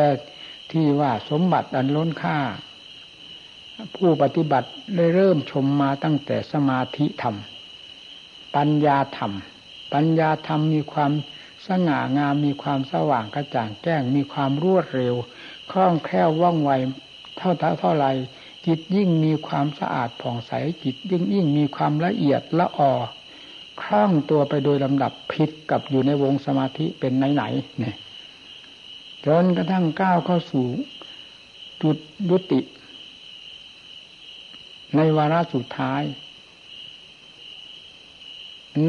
ที่ว่าสมบัติอันล้นค่า ผู้ปฏิบัติได้เริ่มชมมาตั้งแต่สมาธิธรรม ปัญญาธรรม ปัญญาธรรมมีความสง่างามมีความสว่างกระจ่างแจ้งมีความรวดเร็ว คล่องแคล่วว่องไว เท่าเท่าเท่าไรจิตยิ่งมีความสะอาดผ่องใสจิตยิ่งยิ่งมีความละเอียดละออคล่องตัวไปโดยลำดับผิดกับอยู่ในวงสมาธิเป็นไหนๆเนี่ยจนกระทั่งก้าวเข้าสู่จุดยุติ ในวาระสุดท้าย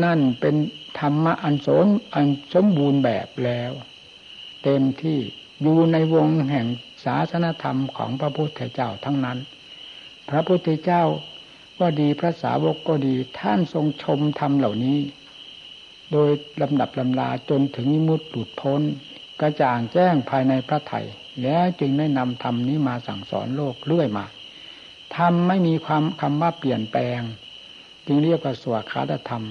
นั่นเป็นธรรมะอันสมอันสมบูรณ์แบบแล้ว เต็มที่อยู่ในวงแห่งาสนธรรมของพระพุทธเจ้าทั้งนั้น พระพุทธเจ้าก็ดีพระสาวกก็ดีท่านทรงชมธรรมเหล่านี้ โดยลำดับลำลาจนถึงมุดหลุดพ้น กระจ่างแจ้งภายในพระไถ่แล้วจึงได้นำธรรมนี้มาสั่งสอนโลกเรื่อยมาธรรมไม่มีความคำว่าเปลี่ยนแปลง จึงเรียกว่าสวขาตธรรม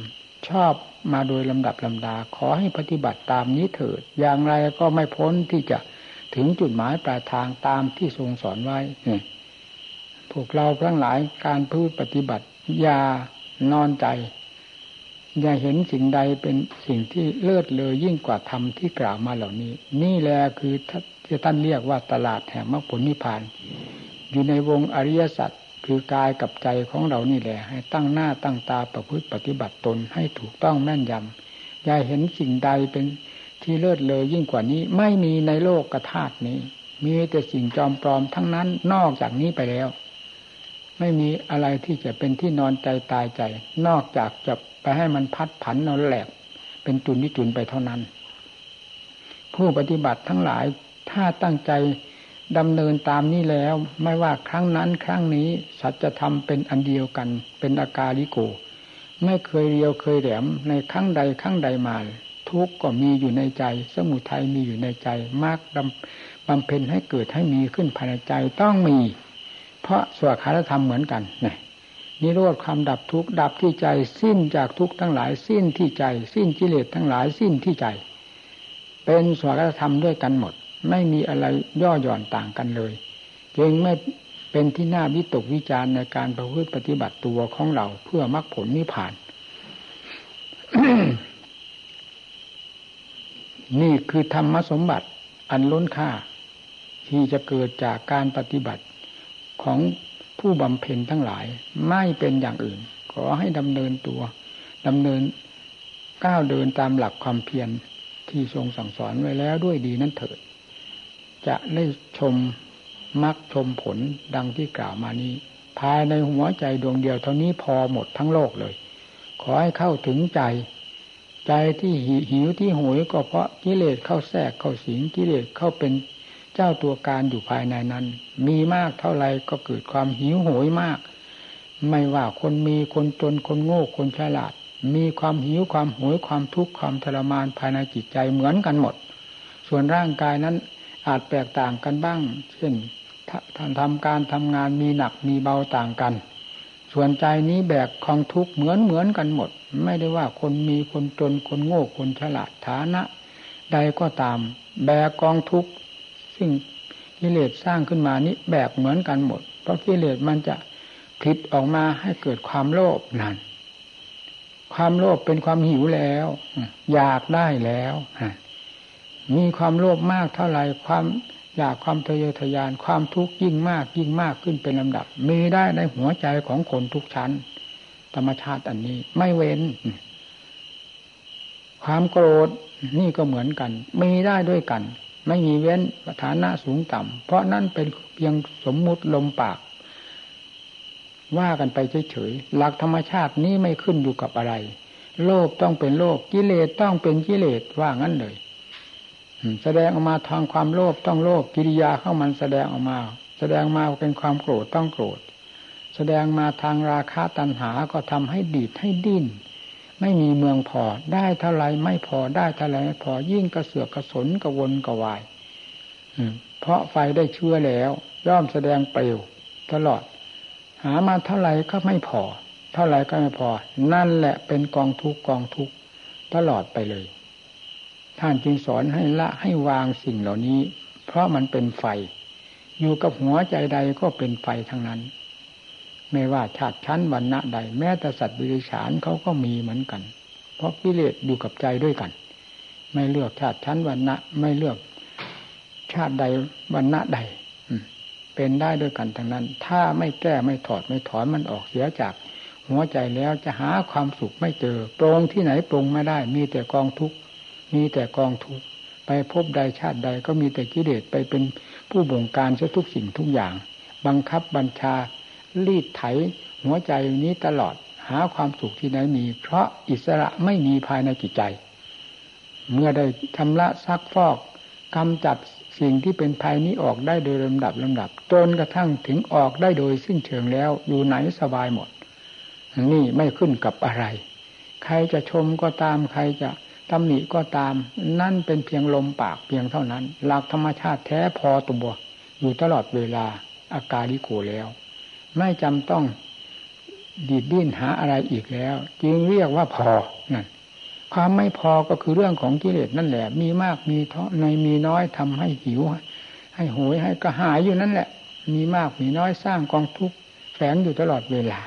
ชอบมาโดยลำดับลำดาขอให้ปฏิบัติตามนี้เถิด อย่างไรก็ไม่พ้นที่จะ ถึงจุดหมายปลายทางตามที่ทรงสอนไว้พวกเราทั้งหลายการพูดปฏิบัติอย่านอนใจ อย่าเห็นสิ่งใดเป็นสิ่งที่เลิศเลยยิ่งกว่าธรรมที่กล่าวมาเหล่านี้ นี่แหละคือที่ท่านเรียกว่าตลาดแห่งมรรคผลนิพพาน อยู่ในวงอริยสัจคือกายกับใจของเรานี่แหละ ให้ตั้งหน้าตั้งตาประพฤติปฏิบัติตนให้ถูกต้องแม่นยำอย่าเห็นสิ่งใดเป็น ที่เลิศเลยยิ่งกว่านี้ ไม่มีในโลกกระธาตุนี้ มีแต่สิ่งจอมปลอมทั้งนั้นนอกจากนี้ไปแล้ว ไม่มีอะไรที่จะเป็นที่นอนใจตายใจ นอกจากจะไปให้มันพัดผันนอนแหลก เป็นจุนนิจุนไปเท่านั้น ผู้ปฏิบัติทั้งหลายถ้าตั้งใจดำเนินตามนี้แล้วไม่ว่าครั้งนั้นครั้งนี้สัจธรรมเป็นอันเดียวกัน เป็นอากาลิโก ไม่เคยเรียวเคยแหลมในครั้งใดครั้งใดมา ทุกข์ก็มีอยู่ในใจ สมุทัยมีอยู่ในใจมากบำเพ็ญให้เกิดให้มีขึ้นภายในใจต้องมี เพราะสวขาธรรมเหมือนกันนี่นิโรธความดับทุกข์ดับที่ใจ สิ้นจากทุกข์ทั้งหลาย สิ้นที่ใจ สิ้นกิเลสทั้งหลาย สิ้นที่ใจ เป็นสวรรธรรมด้วยกันหมด ไม่มีอะไรย่อหย่อนต่างกันเลยจึงไม่เป็นที่น่าวิตกวิจารณ์ในการประพฤติปฏิบัติตัวของเราเพื่อมรรคผลนิพพาน นี่คือธรรมสมบัติอันล้นค่า ที่จะเกิดจากการปฏิบัติของผู้บำเพ็ญทั้งหลายไม่เป็นอย่างอื่น ขอให้ดำเนินตัวดำเนินก้าวเดินตามหลักความเพียรที่ทรงสั่งสอนไว้แล้วด้วยดีนั้นเถิด จะได้ชมมรรคชมผลดังที่กล่าวมานี้ ภายในหัวใจดวงเดียวเท่านี้พอหมดทั้งโลกเลย ขอให้เข้าถึงใจ ใจที่หิวที่หวยก็เพราะกิเลสเข้าแทรกเข้าสิงกิเลสเข้าเป็นเจ้าตัวการอยู่ภายในนั้น มีมากเท่าไรก็เกิดความหิวโหยมาก ไม่ว่าคนมีคนจนคนโง่คนฉลาด มีความหิวความโหยความทุกข์ความทรมานภายในจิตใจเหมือนกันหมด ส่วนร่างกายนั้นอาจแตกต่างกันบ้าง เช่นท่านทำการทำงานมีหนักมีเบาต่างกัน ส่วนใจนี้แบกของทุกข์เหมือนเหมือนกันหมด ไม่ได้ว่าคนมีคนจนคนโง่คนฉลาดฐานะ ใดก็ตาม แบกกองทุกข์ซึ่งกิเลสสร้างขึ้นมานี้แบกเหมือนกันหมด เพราะกิเลสมันจะผิดออกมาให้เกิดความโลภนั่นความโลภเป็นความหิวแล้ว อยากได้แล้วมีความโลภมากเท่าไหร่ความอยากความทะเยอทะยานความทุกข์ยิ่งมากยิ่งมากขึ้นเป็นลำดับ มีได้ในหัวใจของคนทุกชั้น ธรรมชาติอันนี้ ไม่เว้น ความโกรธนี่ก็เหมือนกัน มีได้ด้วยกัน ไม่มีเว้นฐานะสูงต่ำเพราะนั่นเป็นเพียงสมมุติลมปาก ว่ากันไปเฉยๆหลักธรรมชาตินี้ไม่ขึ้นอยู่กับอะไร โลภต้องเป็นโลภกิเลสต้องเป็นกิเลสว่างั้นเลยแสดงออกมาทางความโลภต้องโลภกิริยาเข้ามันแสดงออกมา แสดงมาเป็นความโกรธต้องโกรธ แสดงมาทางราคะตัณหาก็ทำให้ดีดให้ดิ้น ไม่มีเมืองพอได้เท่าไรไม่พอได้เท่าไรไม่พอยิ่งกระเสือกกระสนกระวนกระวายเพราะไฟได้เชื้อแล้ว ย่อมแสดงเปลวตลอด หามาเท่าไรก็ไม่พอ เท่าไรก็ไม่พอ นั่นแหละเป็นกองทุกกองทุกตลอดไปเลย ท่านจึงสอนให้ละให้วางสิ่งเหล่านี้ เพราะมันเป็นไฟ อยู่กับหัวใจใดก็เป็นไฟทั้งนั้น ไม่ว่าชาติชั้นวรรณะใด แม้แต่สัตว์ดิฉานเขาก็มีเหมือนกัน เพราะกิเลสอยู่กับใจด้วยกัน ไม่เลือกชาติชั้นวรรณะ ไม่เลือกชาติใดวรรณะใดเป็นได้ด้วยกันทั้งนั้น ถ้าไม่แก้ไม่ถอดไม่ถอนมันออกเสียจาก หัวใจแล้วจะหาความสุขไม่เจอปรงที่ไหนปรงไม่ได้ มีแต่กองทุกข์มีแต่กองทุกข์ไปพบใดชาติใดก็มีแต่กิเลสไปเป็นผู้บงการเสียทุกสิ่งทุกอย่าง บังคับบัญชา ลีดไถหัวใจนี้ตลอดหาความสุขที่ไหนมี เพราะอิสระไม่มีภายในจิตใจ เมื่อได้ทำละซักฟอกกำจัดสิ่งที่เป็นภายนี้ออกได้โดยลำดับลำดับจนกระทั่งถึงออกได้โดยสิ้นเชิงแล้ว อยู่ไหนสบายหมด นี่ไม่ขึ้นกับอะไร ใครจะชมก็ตาม ใครจะตำหนิก็ตาม นั่นเป็นเพียงลมปากเพียงเท่านั้น หลักธรรมชาติแท้พอตัวอยู่ตลอดเวลาอาการดิโกแล้ว ไม่จำต้องดีดดิ้นหาอะไรอีกแล้ว จึงเรียกว่าพอนั่นความไม่พอก็คือเรื่องของกิเลสนั่นแหละ มีมากมีเท่าในมีน้อยทำให้หิว ให้โหยให้กระหายอยู่นั่นแหละ มีมากมีน้อยสร้างกองทุกข์แฝงอยู่ตลอดเวลา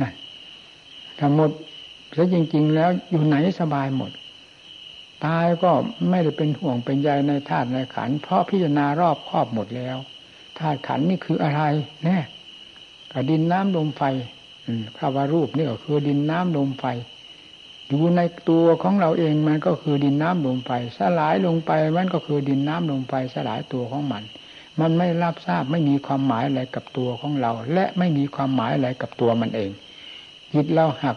นั่นทั้งหมดแล้วจริง ๆ แล้วอยู่ไหนสบายหมด ตายก็ไม่ได้เป็นห่วงเป็นใยในธาตุในขัน เพราะพิจารณารอบครอบหมดแล้วธาตุขันนี่คืออะไรแน่ ดินน้ำลมไฟคำว่ารูปนี่ก็คือดินน้ำลมไฟ อยู่ในตัวของเราเองมันก็คือดินน้ำลมไฟสลายลงไปมันก็คือดินน้ำลมไฟสลายตัวของมัน มันไม่รับทราบไม่มีความหมายอะไรกับตัวของเรา และไม่มีความหมายอะไรกับตัวมันเองจิตเราหัก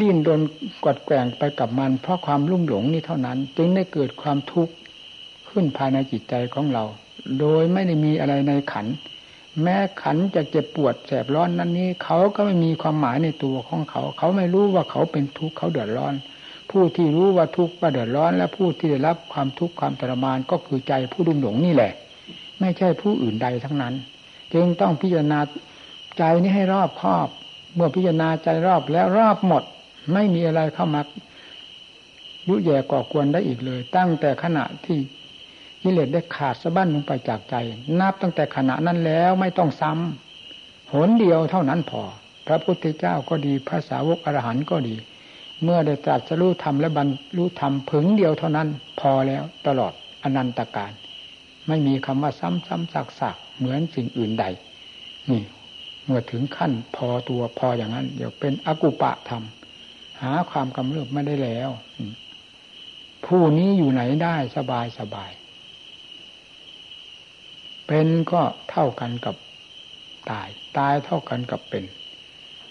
ดิ้นโดนกัดแกงไปกับมัน เพราะความลุ่มหลงนี่เท่านั้น จึงได้เกิดความทุกข์ขึ้นภายในจิตใจของเรา โดยไม่ได้มีอะไรในขัน แม้ขันจะเจ็บปวดแสบร้อนนั้นนี้ เขาก็ไม่มีความหมายในตัวของเขา เขาไม่รู้ว่าเขาเป็นทุกข์เขาเดือดร้อน ผู้ที่รู้ว่าทุกข์ว่าเดือดร้อน และผู้ที่ได้รับความทุกข์ความทรมานก็คือใจผู้ดุมหลงนี่แหละ ไม่ใช่ผู้อื่นใดทั้งนั้น จึงต้องพิจารณาใจนี้ให้รอบครอบ เมื่อพิจารณาใจรอบแล้วรอบหมด ไม่มีอะไรเข้ามายุแย่ก่อกวนได้อีกเลย ตั้งแต่ขณะที่ กิเลสได้ขาดสะบั้นลงไปจากใจ นับตั้งแต่ขณะนั้นแล้วไม่ต้องซ้ำหนเดียวเท่านั้นพอ พระพุทธเจ้าก็ดีภาษาวกอรหันต์ก็ดี เมื่อได้ตรัสรู้ธรรมและบรรลุธรรมผึงเดียวเท่านั้น พอแล้วตลอดอนันตการ ไม่มีคำว่าซ้ำซ้ำซักซักเหมือนสิ่งอื่นใด นี่ เมื่อถึงขั้นพอตัวพออย่างนั้น เดี๋ยวเป็นอกุปะธรรม หาความกำเริบไม่ได้แล้ว ผู้นี้อยู่ไหนได้สบายสบาย เป็นก็เท่ากันกับตาย ตายเท่ากันกับเป็น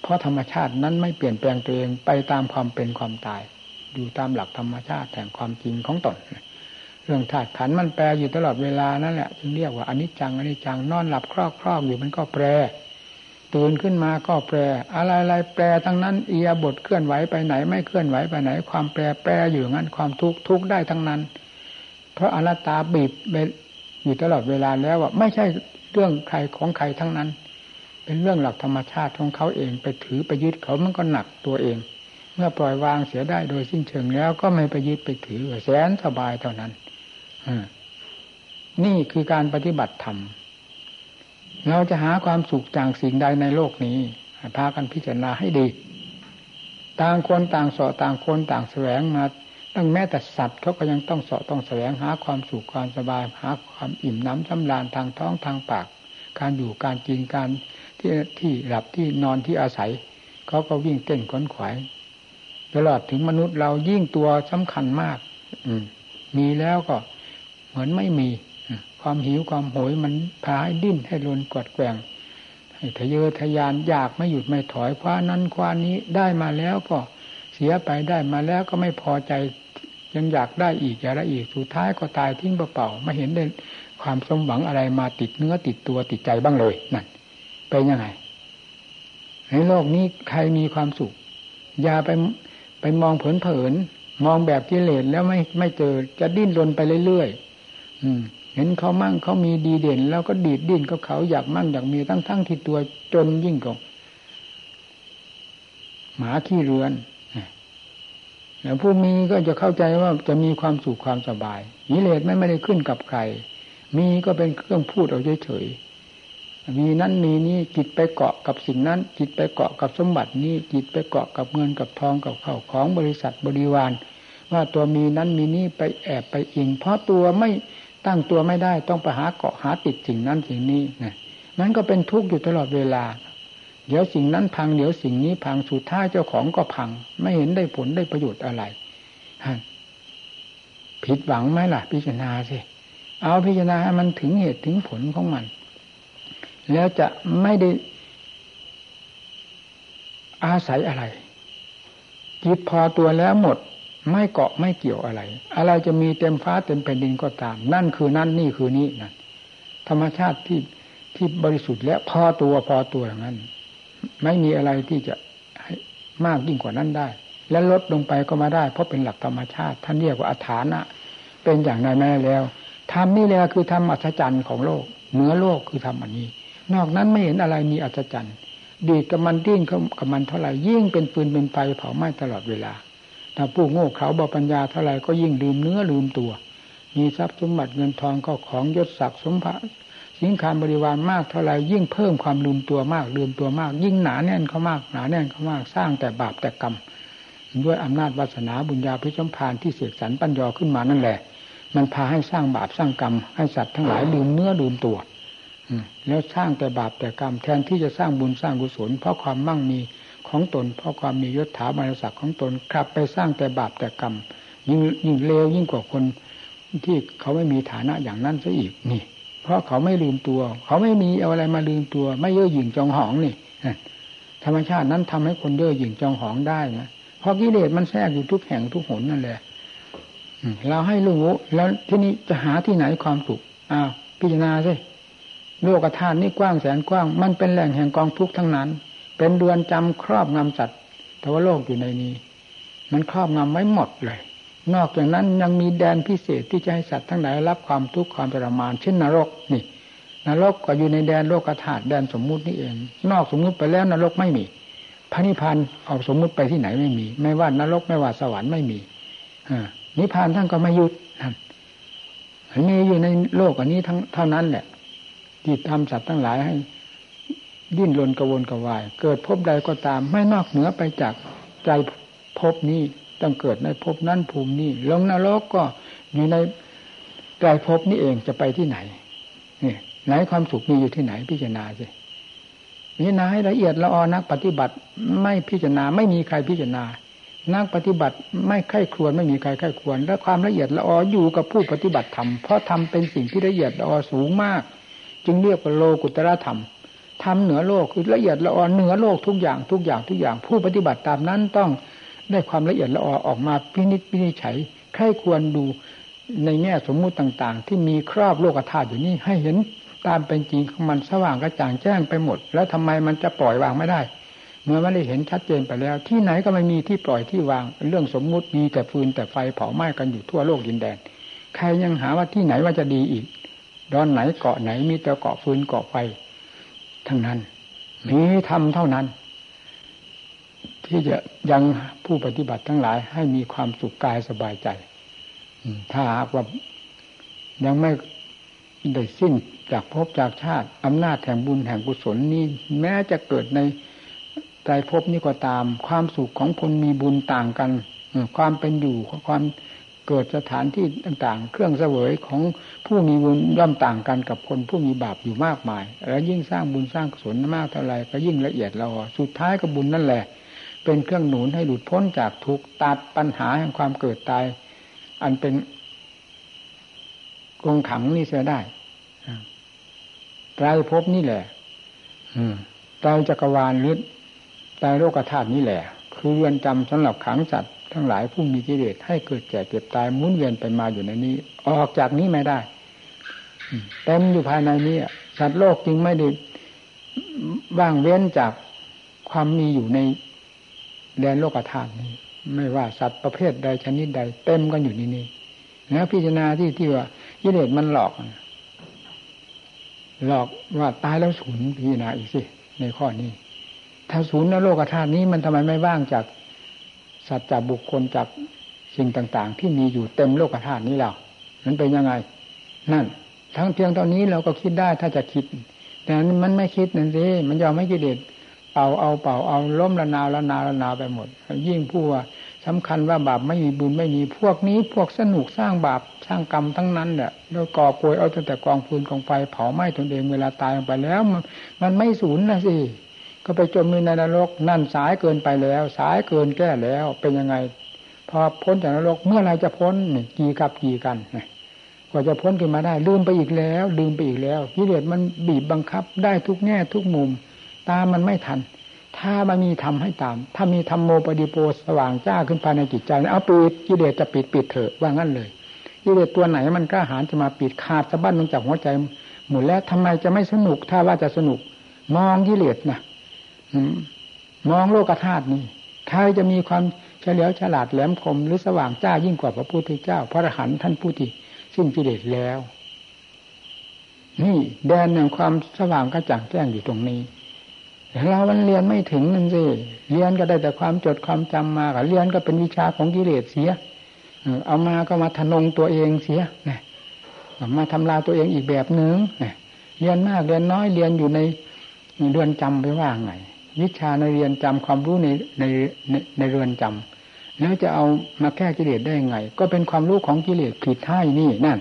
เพราะธรรมชาตินั้นไม่เปลี่ยนแปลงตัวเองไปตามความเป็นความตาย อยู่ตามหลักธรรมชาติแห่งความจริงของตนเรื่องธาตุขันมันแปรอยู่ตลอดเวลานั่นแหละจึงเรียกว่าอนิจจังอนิจจังนอนหลับครอบครอบอยู่มันก็แปรตื่นขึ้นมาก็แปร อะไรๆแปรทั้งนั้นเอียบทเคลื่อนไหวไปไหน ไม่เคลื่อนไหวไปไหน ความแปรแปรอยู่งั้นความทุกข์ทุกข์ได้ทั้งนั้น เพราะอนัตตาบีบ อยู่ตลอดเวลาแล้วว่าไม่ใช่เรื่องใครของใครทั้งนั้น เป็นเรื่องหลักธรรมชาติของเขาเองไปถือไปยึดเขามันก็หนักตัวเอง เมื่อปล่อยวางเสียได้โดยสิ้นเชิงแล้วก็ไม่ไปยึดไปถือแสนสบายเท่านั้นนี่คือการปฏิบัติธรรมเราจะหาความสุขจากสิ่งใดในโลกนี้พากันพิจารณาให้ดี ต่างคนต่างสอต่างคนต่างแสวงมา ตั้งแม้แต่สัตว์เขาก็ยังต้องเสอต้องแสวงหาความสุขความสบายหาความอิ่มน้ำสำราญทางท้องทางปาก การอยู่การกินการที่ที่หลับที่นอนที่อาศัยเขาก็วิ่งเต้นขนขวายตลอดถึงมนุษย์เรายิ่งตัวสำคัญมาก อืมมีแล้วก็เหมือนไม่มีความหิวความโหยมันพาให้ดิ้นให้รนกดแกว่งให้ทะเยอทะยานอยากไม่หยุดไม่ถอยคว้านั้นคว้านี้ได้มาแล้วก็เสียไปได้มาแล้วก็ไม่พอใจ ยังอยากได้อีกอยากได้อีกสุดท้ายก็ตายทิ้งเปล่าๆไม่เห็นได้ความสมหวังอะไรมาติดเนื้อติดตัวติดใจบ้างเลยนั่นเป็นยังไงในโลกนี้ใครมีความสุขอย่าไปไปมองเผินๆมองแบบกิเลสแล้วไม่ไม่เจอจะดิ้นรนไปเรื่อยๆอืมเห็นเขามั่งเขามีดีเด่น แล้วก็ดีดดิ้นก็เขาอยากมั่งอยากมีทั้งทั้งที่ตัวจนยิ่งกว่าหมาขี้เรือน แล้วผู้มีก็จะเข้าใจว่าจะมีความสุขความสบายกิเลสไม่ไม่ได้ขึ้นกับใคร มีก็เป็นเครื่องพูดเอาเฉยๆมีนั้นมีนี้จิตไปเกาะกับสิ่งนั้น จิตไปเกาะกับสมบัตินี้จิตไปเกาะกับเงินกับทองกับข้าวของบริษัทบริวาร ว่าตัวมีนั้นมีนี้ไปแอบไปอิง เพราะตัวไม่ตั้งตัวไม่ได้ต้องไปหาเกาะหาติดสิ่งนั้นสิ่งนี้นะนั้นก็เป็นทุกข์อยู่ตลอดเวลา เดี๋ยวสิ่งนั้นพังเดี๋ยวสิ่งนี้พังสุดท้ายเจ้าของก็พัง ไม่เห็นได้ผลได้ประโยชน์อะไรผิดหวังไหมล่ะ พิจารณาสิเอาพิจารณาให้มันถึงเหตุถึงผลของมัน แล้วจะไม่ได้อาศัยอะไรจิตพอตัวแล้วหมด ไม่เกาะไม่เกี่ยวอะไร อะไรจะมีเต็มฟ้าเต็มแผ่นดินก็ตาม นั่นคือนั่นนี่คือนี้นั่นธรรมชาติที่ที่บริสุทธิ์และพอตัวพอตัวอย่างนั้น ไม่มีอะไรที่จะมากยิ่งกว่านั้นได้ และลดลงไปก็มาได้ เพราะเป็นหลักธรรมชาติ ท่านเรียกว่าอัฐานะ เป็นอย่างไรแม่แล้วธรรมนี่แหละคือธรรมอัศจรรย์ของโลก เหนือโลกคือธรรมอันนี้ นอกนั้นไม่เห็นอะไรมีอัศจรรย์ดีกับมันดิ้นกับมันเท่าไหร่ยิ่งเป็นปืนเป็นไฟเผาไหม้ตลอดเวลาถ้าผู้โง่เขาบาปัญญาเท่าไหร่ก็ยิ่งลืมเนื้อลืมตัว มีทรัพย์สมบัติเงินทองก็ของยศศักดิ์สมภะ สินคารบริวารมากเท่าไรยิ่งเพิ่มความลืมตัวมากลืมตัวมาก ยิ่งหนาแน่นเขามากหนาแน่นเขามากสร้างแต่บาปแต่กรรมด้วยอำนาจวาสนาบุญญาพิชมพานที่เสกสรรปัญญาขึ้นมานั่นแหละ มันพาให้สร้างบาปสร้างกรรม ให้สัตว์ทั้งหลายลืมเนื้อลืมตัวแล้วสร้างแต่บาปแต่กรรมแทนที่จะสร้างบุญสร้างกุศล เพราะความมั่งมีของตน เพราะความมียศถาบรรดาศักดิ์ของตนกลับไปสร้างแต่บาปแต่กรรมยิ่งยิ่งเลวยิ่งกว่าคนที่เขาไม่มีฐานะอย่างนั้นซะอีกนี่ เพราะเขาไม่ลืมตัว เขาไม่มีเอาอะไรมาลืมตัว ไม่เย่อหยิ่งจองหองนี่ธรรมชาตินั้นทำให้คนเย่อหยิ่งจองหองได้นะเพราะกิเลสมันแทรกอยู่ทุกแห่งทุกหนนั่นแหละเราให้รู้แล้วที่นี้จะหาที่ไหนความสุขอ้าวพิจารณาสิโลกธาตุนี่กว้างแสนกว้าง มันเป็นแหล่งแห่งกองทุกข์ทั้งนั้น เป็นเรือนจำครอบงำสัตว์แต่ว่าโลกอยู่ในนี้ มันครอบงำไว้หมดเลย นอกจากนั้นยังมีแดนพิเศษที่จะให้สัตว์ทั้งหลายรับความทุกข์ความทรมานเช่นนรกนี่นรกก็อยู่ในแดนโลกธาตุแดนสมมุตินี่เอง นอกสมมุติไปแล้วนรกไม่มี พระนิพพานเอาสมมุติไปที่ไหนไม่มี ไม่ว่านรกไม่ว่าสวรรค์ไม่มีอนิพพานท่านก็ไม่ยุดท่นมีอยู่ในโลกอันนี้ทั้งเท่านั้นแหละที่ทำสัตว์ทั้งหลายให้ ดิ้นรนกระวนกระวาย เกิดพบใดก็ตาม ไม่นอกเหนือไปจากใจพบนี้ ต้องเกิดในภพนั้นภูมินี้ลงนรกก็อยู่ในใจพนี้เองจะไปที่ไหนนี่ไหนความสุขมีอยู่ที่ไหนพิจารณาสิพิจารณาให้ละเอียดละออนักปฏิบัติไม่พิจารณาไม่มีใครพิจารณา นักปฏิบัติไม่ไข้ครวนไม่มีใครไข้ครวรและความละเอียดละอออยู่กับผู้ปฏิบัติธรรมเพราะทำเป็นสิ่งที่ละเอียดละออสูงมาก จึงเรียกว่าโลกุตระธรรมทำเหนือโลกคือละเอียดละออเหนือโลกทุกอย่างทุกอย่างทุกอย่าง ผู้ปฏิบัติตามนั้นต้อง ได้ความละเอียดละออออกมาพินิจพินิจฉัยใครควรดูในแง่สมมุติต่างๆ ที่มีครอบโลกธาตุอยู่นี่ให้เห็นตามเป็นจริงของมันสว่างกระจ่างแจ้งไปหมด แล้วทำไมมันจะปล่อยวางไม่ได้ เมื่อไม่ได้เห็นชัดเจนไปแล้ว ที่ไหนก็ไม่มีที่ปล่อยที่วาง เรื่องสมมุติมีแต่ฟืนแต่ไฟเผาไหม้กันอยู่ทั่วโลกดินแดน ใครยังหาว่าที่ไหนว่าจะดีอีก ดอนไหนเกาะไหนมีแต่เกาะฟืนเกาะไฟทั้งนั้น มีทำเท่านั้น ที่จะยังผู้ปฏิบัติทั้งหลายให้มีความสุขกายสบายใจถ้าหากว่ายังไม่ได้สิ้นจากภพจากชาติอำนาจแห่งบุญแห่งกุศลนี้ แม้จะเกิดในใจภพนี้ก็ตาม ความสุขของคนมีบุญต่างกันความเป็นอยู่ความเกิดสถานที่ต่าง ๆ เครื่องเสวยของผู้มีบุญย่อมต่างกันกับคนผู้มีบาปอยู่มากมาย แล้วยิ่งสร้างบุญสร้างกุศลมากเท่าไรก็ยิ่งละเอียดเราสุดท้ายก็บุญนั่นแหละ เป็นเครื่องหนุนให้หลุดพ้นจากทุกตัดปัญหาแห่งความเกิดตาย อันเป็นกรงขังนี่เสียได้ไตรภพนี่แหละไตรจักรวาลหรือไตรโลกธาตุนี่แหละ คือเรือนจำสำหรับขังสัตว์ทั้งหลายผู้มีกิเลสให้เกิดแก่เจ็บตายมุนเวียนไปมาอยู่ในนี้ ออกจากนี้ไม่ได้เต็มอยู่ภายในนี้สัตว์โลกจึงไม่ได้ว่างเว้นจากความมีอยู่ใน แดนโลกธาตุนี้ ไม่ว่าสัตว์ประเภทใดชนิดใด เต็มกันอยู่นี่นี่แล้วพิจารณาที่ที่ว่ากิเลสมันหลอก หลอกว่าตายแล้วศูนย์พิจารณาอีกสิในข้อนี้ ถ้าศูนย์ในโลกธาตุนี้มันทำไมไม่ว่างจากสัตว์จากบุคคลจากสิ่งต่าง ๆ ที่มีอยู่เต็มโลกธาตุนี้แล้วมันเป็นยังไง นั่น ทั้งเพียงเท่านี้เราก็คิดได้ถ้าจะคิด แต่มันไม่คิดนั่นสิมันยอมไม่กิเลส เป่าเอาเป่าเอาล้มละนาวละนาวละนาวไปหมด ยิ่งผู้ว่าสำคัญว่าบาปไม่มีบุญไม่มีพวกนี้ พวกสนุกสร้างบาปสร้างกรรมทั้งนั้นแหละแล้วก่อปวยเอาตั้งแต่กองฟืนกองไฟเผาไหม้ตนเองเวลาตายไปแล้ว มันไม่สูญนะสิก็ไปจมในนรกนั่นสายเกินไปแล้ว สายเกินแก้แล้วเป็นยังไง พอพ้นจากนรกเมื่อไรจะพ้นนี่กี่กับกี่กันกว่าจะพ้นขึ้นมาได้ลืมไปอีกแล้วลืมไปอีกแล้วกิเลสมันบีบบังคับได้ทุกแง่ทุกมุม ตามมันไม่ทัน ถ้ามันมีทำให้ตาม ถ้ามีธรรมโมปฏิโปสว่างจ้าขึ้นภายในจิตใจเอาปิดกิเลสจะปิดปิดเถอะว่างั้นเลยกิเลสตัวไหนมันกล้าหาญจะมาปิดขาดสะบั้นลงจากหัวใจหมดแล้วทำไมจะไม่สนุกถ้าว่าจะสนุก มองกิเลสนะมองโลกธาตุนี่ใครจะมีความเฉลียวฉลาดแหลมคมหรือสว่างจ้ายิ่งกว่าพระพุทธเจ้า พระอรหันต์ท่านผู้ที่สิ้นกิเลสแล้ว นี่แดนแห่งความสว่างกระจ่างแจ้งอยู่ตรงนี้ เรามันเรียนไม่ถึงนั่นสิเรียนก็ได้แต่ความจดความจำมาเรียนก็เป็นวิชาของกิเลสเสียเอามาก็มาทนงตัวเองเสียนะมาทำลายตัวเองอีกแบบหนึ่งเรียนมากเรียนน้อยเรียนอยู่ในเรือนจำไปว่าไง วิชาในเรียนจำความรู้ในในในในเรือนจำแล้วจะเอามาแก้กิเลสได้ไง ก็เป็นความรู้ของกิเลสผิดให้นี่นั่น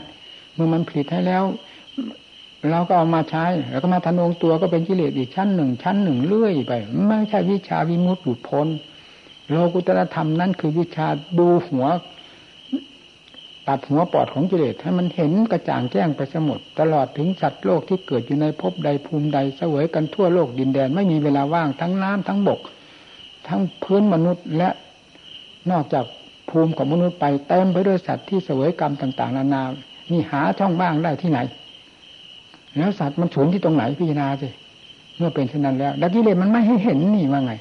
เมื่อมันผิดให้แล้ว เราก็เอามาใช้ แล้วก็มาทนงตัวก็เป็นกิเลสอีกชั้นหนึ่ง ชั้นหนึ่งเรื่อยไป ไม่ใช่วิชาวิมุตติหลุดพ้นโลกุตรธรรมนั่นคือวิชาดูหัว ตัดหัวปอดของกิเลสให้มันเห็นกระจ่างแจ้งไปสมดตลอดถึงสัตว์โลกที่เกิดอยู่ในภพใดภูมิใดเสวยกันทั่วโลกดินแดน ไม่มีเวลาว่างทั้งน้ำทั้งบก ทั้งพื้นมนุษย์และนอกจากภูมิของมนุษย์ไปเต็มไปด้วยสัตว์ที่เสวยกรรมต่าง ๆ นานานี่หาช่องบ้างได้ที่ไหน แล้วสัตว์มันสูญที่ตรงไหนพิจารณาสิเมื่อเป็นเช่นนั้นแล้วดักกิเลสมันไม่ให้เห็นนี่ว่าไง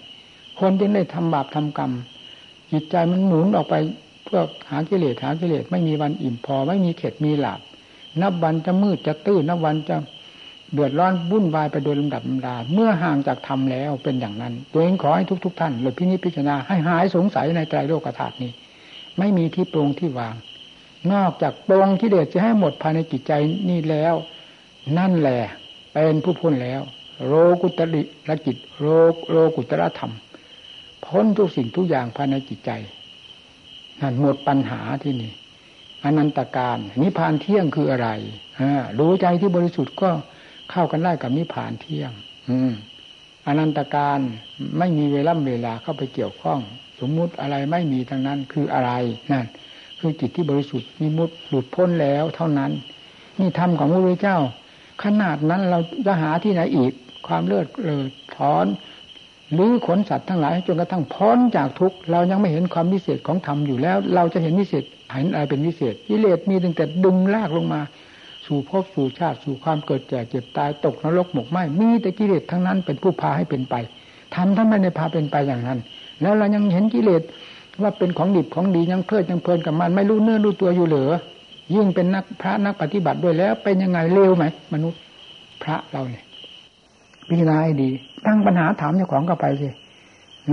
คนที่ได้ทำบาปทำกรรม จิตใจมันหมุนออกไปเพื่อหากิเลสหากิเลสไม่มีวันอิ่มพอ ไม่มีเข็ดมีหลับนับวันจะมืดจะตื้นนับวันจะเดือดร้อนวุ่นวายไปโดยลำดับลำดา เมื่อห่างจากธรรมแล้วเป็นอย่างนั้น ตัวเองขอให้ทุกๆทท่านเลยพินิจพิจารณาให้หายสงสัยในใจโลกธาตุนี้ ไม่มีที่ปรงที่วาง นอกจากปรงกิเลสจะให้หมดภายในจิตใจนี่แล้ว นั่นแหละเป็นผู้พ้นแล้วโลกุตริละจิตโลโลกุตระธรรม พ้นทุกสิ่งทุกอย่างภายในจิตใจนั่นหมดปัญหาที่นี่อนันตการนิพพานเที่ยงคืออะไรรู้ใจที่บริสุทธิ์ก็เข้ากันได้กับนิพพานเที่ยง อืมอนันตการไม่มีเวลาเวลาเข้าไปเกี่ยวข้อง สมมุติอะไรไม่มีทั้งนั้นคืออะไรนั่นคือจิตที่บริสุทธิ์มีมุดหลุดพ้นแล้วเท่านั้น นี่ธรรมของพระพุทธเจ้า ขนาดนั้นเราจะหาที่ไหนอีก ความเลือดเลยถอนหรือขนสัตว์ทั้งหลายจนกระทั่งพ้นจากทุกเรายังไม่เห็นความวิเศษของธรรมอยู่แล้ว เราจะเห็นวิเศษเห็นอะไรเป็นวิเศษกิเลสมีตั้งแต่ดึงลากลงมา สู่ภพสู่ชาติสู่ความเกิดแก่เจ็บตายตกนรกหมกไหมมีแต่กิเลสทั้งนั้นเป็นผู้พาให้เป็นไปทำท่านไม่ได้พาเป็นไปอย่างนั้น แล้วเรายังเห็นกิเลสว่าเป็นของดิบของดียังเพลิดยังเพลินกับมัน ไม่รู้เนื้อรู้ตัวอยู่เหลือ ยิ่งเป็นนักพระนักปฏิบัติด้วยแล้ว เป็นยังไงเร็วไหมมนุษย์พระเราเนี่ยพิจารณาให้ดี ตั้งปัญหาถามเจ้าของก็ไปสิ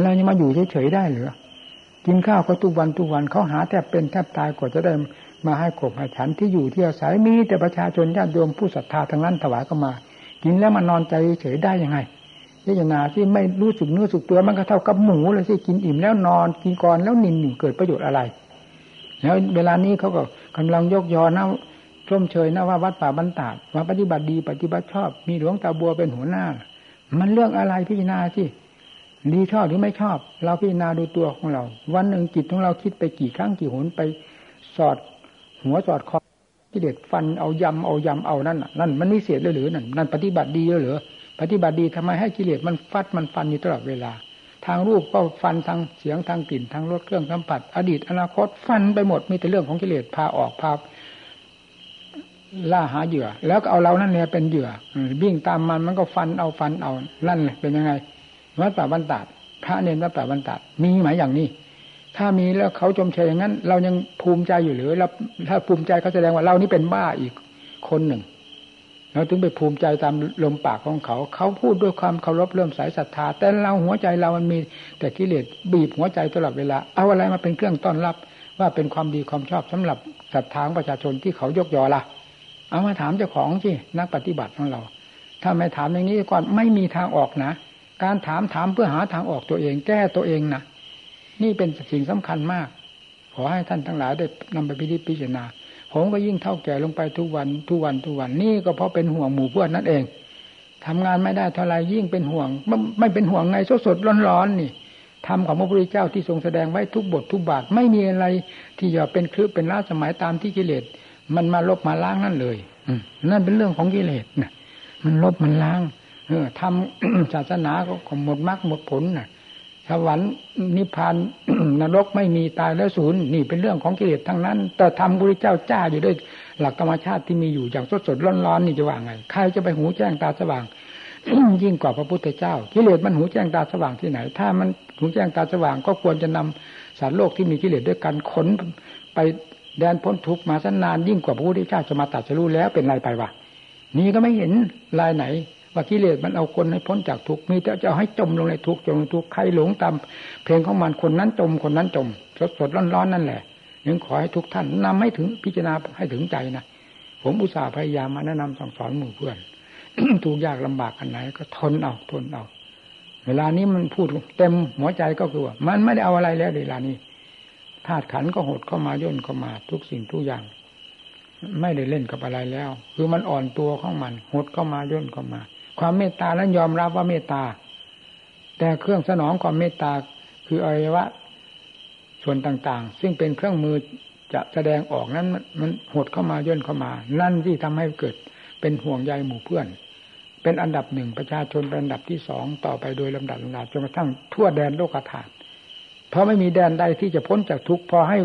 เราจะมาอยู่เฉยๆได้หรือกินข้าวก็ทุกวันทุกวันเขาหาแทบเป็นแทบตายกว่าจะได้มาให้ขบให้ฉันที่อยู่ที่อาศัยมีแต่ประชาชนญาติโยมผู้ศรัทธาทั้งนั้นถวายก็มา กินแล้วมานอนใจเฉยได้ยังไงพิจารณาที่ไม่รู้สึกเนื้อสึกตัวมันก็เท่ากับหมูเลยที่กินอิ่มแล้วนอนกินก่อนแล้วนินหนึ่งเกิดประโยชน์อะไร แล้วเวลานี้เขาก็ กำลังยกยอนะชมเชยนะว่าวัดป่าบรรดาว่าปฏิบัติดีปฏิบัติชอบ มีหลวงตาบัวเป็นหัวหน้า มันเรื่องอะไรพิจารณาที่ดีชอบหรือไม่ชอบ เราพิจารณาดูตัวของเรา วันหนึ่งจิตของเราคิดไปกี่ครั้งกี่หนไปสอด หัวสอดคอที่เด็ดฟันเอายำเอายำเอานั่นนั่นมันนิเศษเลยหรือนั่นนั่นปฏิบัติดีหรือปฏิบัติดีทำไมให้กิเลสมันฟัดมันฟันอยู่ตลอดเวลา ทางรูปก็ฟันทางเสียงทางกลิ่นทางรสเครื่องสัมผัส อดีตอนาคตฟันไปหมดมีแต่เรื่องของกิเลสพาออกพาล่าหาเหยื่อ แล้วก็เอาเรานั่นเนี่ยเป็นเหยื่อวิ่งตามมันมันก็ฟันเอาฟันเอานั่นเลยเป็นยังไงวัดป่าบรรดาพระเนรวัดป่าบรรดามีไหมอย่างนี้ ถ้ามีแล้วเขาจมเชยอย่างนั้น เรายังภูมิใจอยู่หรือเราถ้าภูมิใจเขาแสดงว่าเรานี่เป็นบ้าอีกคนหนึ่ง เราถึงไปภูมิใจตามลมปากของเขา เขาพูดด้วยความเคารพเริ่มสายศรัทธา แต่เราหัวใจเรามันมี แต่กิเลสบีบหัวใจตลอดเวลา เอาอะไรมาเป็นเครื่องต้อนรับ ว่าเป็นความดีความชอบสำหรับศรัทธาของประชาชนที่เขายกยอละเอามาถามเจ้าของสินักปฏิบัติของเรา ถ้าไม่ถามอย่างนี้ก่อนไม่มีทางออกนะ การถามถามเพื่อหาทางออกตัวเอง แก้ตัวเองนะนี่เป็นสิ่งสำคัญมาก ขอให้ท่านทั้งหลายได้นำไปพิจารณา ผมก็ยิ่งเท่าแก่ลงไปทุกวันทุกวันทุกวันนี่ก็เพราะเป็นห่วงหมู่เพื่อนนั่นเองทำงานไม่ได้เท่าไรยิ่งเป็นห่วง ไม่เป็นห่วงไงสดสดร้อนๆนี่ทำของพระพุทธเจ้าที่ทรงแสดงไว้ทุกบททุกบาทไม่มีอะไร ที่จะเป็นคลือเป็นล้าสมัยตามที่กิเลสมันมาลบมาล้างนั่นเลยอืนั่นเป็นเรื่องของกิเลสนะมันลบมันล้าง เออทำศาสนาก็หมดมรรคหมดผลน่ะ สวรรค์นิพพานนรกไม่มีตายแล้วศูนย์นี่เป็นเรื่องของกิเลสทั้งนั้น แต่ทำพระเจ้าจ้าอยู่ด้วยหลักธรรมชาติที่มีอยู่อย่างสดสดร้อนร้อนนี่จะว่าไงใครจะไปหูแจ้งตาสว่าง ยิ่งกว่าพระพุทธเจ้ากิเลสมันหูแจ้งตาสว่างที่ไหน ถ้ามันหูแจ้งตาสว่าง ก็ควรจะนำสารโลกที่มีกิเลสด้วยกันขนไปแดนพ้นทุกมาสันนานยิ่งกว่าพระพุทธเจ้าจะมาตัดจะรู้แล้วเป็นไรไปวะนี่ก็ไม่เห็นลายไหน ว่ากิเลสมันเอาคนให้พ้นจากทุกมีแต่จะเอาให้จมลงในทุกจมลงทุกใครหลงตาม เพลงของมันคนนั้นจมคนนั้นจม สดสดร้อนร้อนนั่นแหละยังขอให้ทุกท่านนำให้ถึงพิจารณาให้ถึงใจนะผมอุตส่าห์พยายามมาแนะนำสั่งสอนหมู่เพื่อนถูกยากลำบากอันไหน ก็ทนเอาทนเอา เวลานี้มันพูดเต็มหัวใจก็คือว่ามันไม่ได้เอาอะไรแล้วเวลานี้ธาตุขันก็หดเข้ามาย่นเข้ามาทุกสิ่งทุกอย่าง ไม่ได้เล่นกับอะไรแล้ว คือมันอ่อนตัวของมัน หดเข้ามาย่นเข้ามา ความเมตตาแล้วยอมรับว่าเมตตา แต่เครื่องสนองความเมตตาคืออวัยวะส่วนต่างๆ ซึ่งเป็นเครื่องมือจะแสดงออกนั้นมันหดเข้ามาย่นเข้ามา นั่นที่ทำให้เกิดเป็นห่วงใยหมู่เพื่อน เป็นอันดับหนึ่งประชาชนเป็นอันดับที่สองต่อไปโดยลำดับลำดับจนกระทั่งทั่วแดนโลกธาตุเพราะไม่มีแดนใดที่จะพ้นจากทุกข์พอให้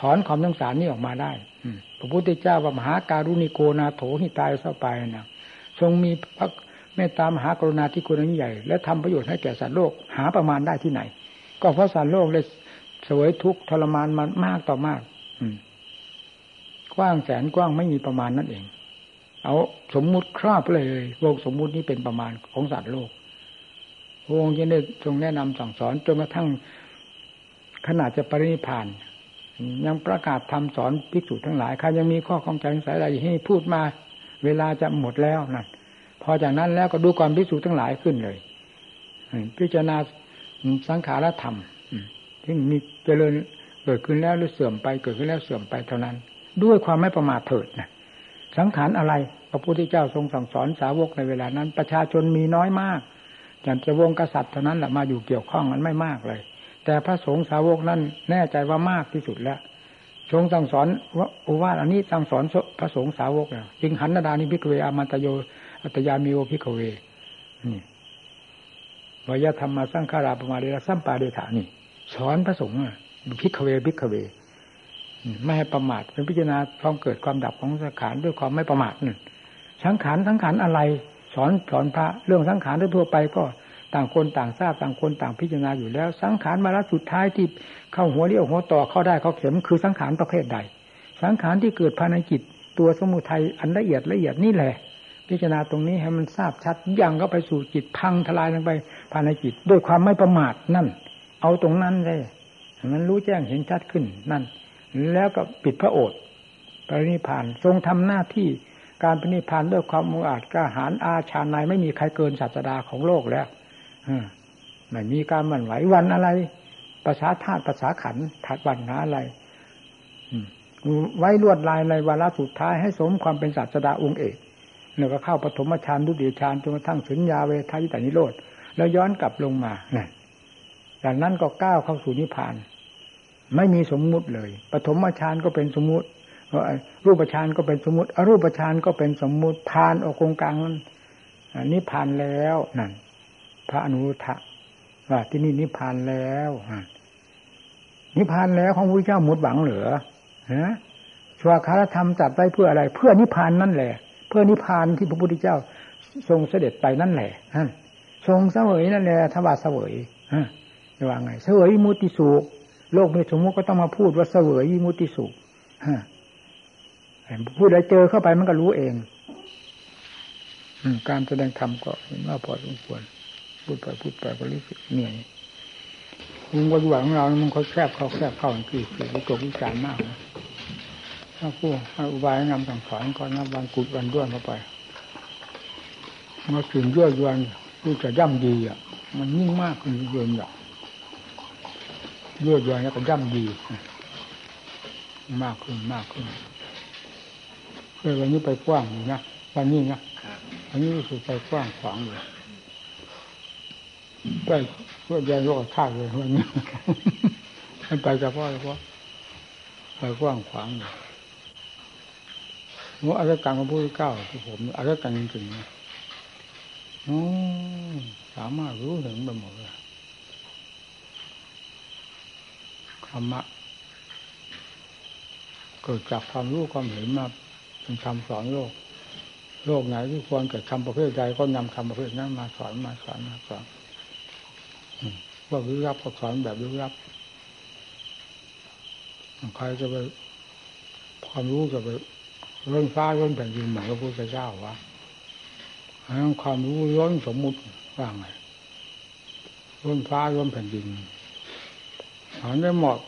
ถอนความสงสารนี้ออกมาได้พระพุทธเจ้าว่ามหาการุณิโกนาโถหิตายเศร้าไปนะทรงมีพระ เมตตามหากรุณาที่คุณนี้ใหญ่ และทำประโยชน์ให้แก่สัตว์โลกหาประมาณได้ที่ไหน ก็เพราะสัตว์โลกเลยสวยทุกข์ทรมานมันมากต่อมาก อืมกว้างแสนกว้างไม่มีประมาณนั่นเอง เอาสมมุติครอบเลย โลกสมมุตินี้เป็นประมาณของสัตว์โลกพระองค์ยังได้ทรงแนะนำสั่งสอนจนกระทั่งขนาดจะปรินิพาน ยังประกาศทำสอนภิกษุทั้งหลายใครยังมีข้อข้องใจสงสัยอะไรให้พูดมา เวลาจะหมดแล้วนั่น พอจากนั้นแล้วก็ดูความพิสูจน์ทั้งหลายขึ้นเลยพิจารณาสังขารธรรมที่มีเจริญเกิดขึ้นแล้วหรือเสื่อมไปเกิดขึ้นแล้วเสื่อมไปเท่านั้น ด้วยความไม่ประมาทเถิดนะสังขารอะไรพระพุทธเจ้าทรงสั่งสอนสาวกในเวลานั้น ประชาชนมีน้อยมากอย่างจะวงกษัตริย์เท่านั้นแหละมาอยู่เกี่ยวข้องมันไม่มากเลย แต่พระสงฆ์สาวกนั้นแน่ใจว่ามากที่สุดแล้วทรงสั่งสอนว่าโอวาทอันนี้สั่งสอนพระสงฆ์สาวกจึงหันนาดานิพิกเวอามันตโย อัตยามีโอพิกเวนี่วยธมฺมา สงฺขารา อปฺปมาเทน สมฺปาเทถ นี่สอนพระสงฆ์ภิกฺขเว ภิกฺขเวไม่ให้ประมาทเป็นพิจารณาความเกิดความดับของสังขารด้วยความไม่ประมาทนั่นสังขารสังขารอะไร สอนสอนพระเรื่องสังขารทั่วไปก็ต่างคนต่างทราบต่างคนต่างพิจารณาอยู่แล้ว สังขารมาแล้วสุดท้ายที่เข้าหัวเลี้ยวหัวต่อเข้าด้ายเข้าเข็มคือสังขารประเภทใด สังขารที่เกิดภายในจิตตัวสมุทัยอันละเอียดละเอียดนี่แหละ พิจารณาตรงนี้ให้มันทราบชัดยังก็ไปสู่จิตพังทลายลงไปภายในจิต ด้วยความไม่ประมาทนั่น เอาตรงนั้นเลยมันรู้แจ้งเห็นชัดขึ้นนั่น แล้วก็ปิดพระโอษฐ์ปรินิพานทรงทำหน้าที่การปรินิพานด้วยความมุ่งอาจกล้าหาญอาชาในไม่มีใครเกินศาสดาของโลกแล้วไม่มีการหวั่นไหววันอะไรภาษาธาตุภาษาขันถัดวันหาอะไรไว้ลวดลายในวาระสุดท้ายให้สมความเป็นศาสดาองค์เอก แล้วก็เข้าปฐมฌานดุติยฌานจนกระทั่งถึงยาเวทายตานิโรธแล้วย้อนกลับลงมานั่นจากนั้นก็ก้าวเข้าสู่นิพพาน ไม่มีสมมุติเลยปฐมฌานก็เป็นสมมุติรูปฌานก็เป็นสมมุติอรูปฌานก็เป็นสมมุติผ่านออกกงกลางนั้นนิพพานแล้วนั่นพระอนุทะว่าที่นี่นิพพานแล้วนิพพานแล้วของพระเจ้าหมดหวังเหรอฮะชวาคารธรรมจัดไว้เพื่ออะไร เพื่อนิพพานนั่นแหละ เพื่อนิพพานที่พระพุทธเจ้า ทรงเสด็จไปนั่นแหละทรงเสวยนั่นแหละทว่าเสวยฮะจะว่าไงเสวยมุติสุขโลกมีสมมติก็ต้องมาพูดว่าเสวยมุติสุขฮะพูดอะไรเจอเข้าไปมันก็รู้เองการแสดงธรรมก็เห็นว่าพอสมควรพูดไปพูดไปก็รู้สึกเหนื่อยมึงวันหวังของเรามันเขาแคบเขาแคบเข้าอย่างที่คือวิจกวิจารมาก ถ้าผู้ให้อุบายนำสั่งสอนก็นับวันกุดวันด้วนเข้าไปมาถึงยั่วยวนผู้จะย่ำดีอะ มันยิ่งมากขึ้นเรื่อยๆยั่วยวนแล้วก็ย่ำดี มากขึ้นมากขึ้นเคยวันนี้ไปกว้างอยู่นะวันนี้นะวันนี้รู้สึกไปกว้างขวางอยู่ไปเพื่อแย่โลกธาตุเลยวันนี้มันไปเฉพาะเฉพาะไปกว้างขวางอยู่ ว่าอะไรกังของพระเก้าที่ผมอะไรกังจริงๆนะสามารถรู้ถึงไปหมดเลยธรรมะเกิดจากความรู้ความเห็นมาเป็นคำสอนโลก โลกไหนที่ควรเกิดคำประเภทใดก็นำคำประเภทนั้นมาสอนมาสอนมาสอนว่าวิรับก็สอนแบบวิรับใครจะไปความรู้จะไป ล้นฟ้าล้นแผ่นดินเหมือนพระพุทธเจ้าวะความรู้ล้นสมมุติว่าไงล้นฟ้าล้นแผ่นดินสอนได้หมด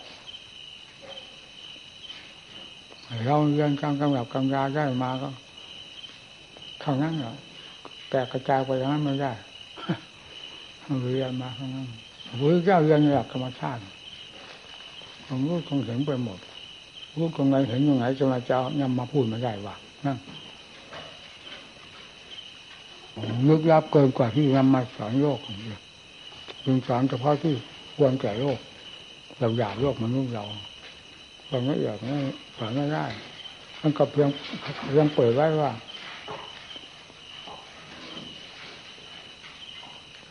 เราเรียนการกำกับกำยาได้มาก็เท่านั้นเหรอแต่กระจายไปอย่างนั้นไม่ได้เรียนมาเท่านั้นพระเจ้าเรียนหลักธรรมชาติผมรู้คงเห็นไปหมด รู้ตรงไหนเห็นตรงไหนจะมาจะนำมาพูดไม่ได้ว่านั่นลึกลับเกินกว่าที่นำมาสอนโลกจึงสอนเฉพาะที่ควรแก่โลกเราอยากโลกมนุษย์เราความละเอียดนี่สอนไม่ได้มันก็เพียงเพียงเปิดไว้ว่า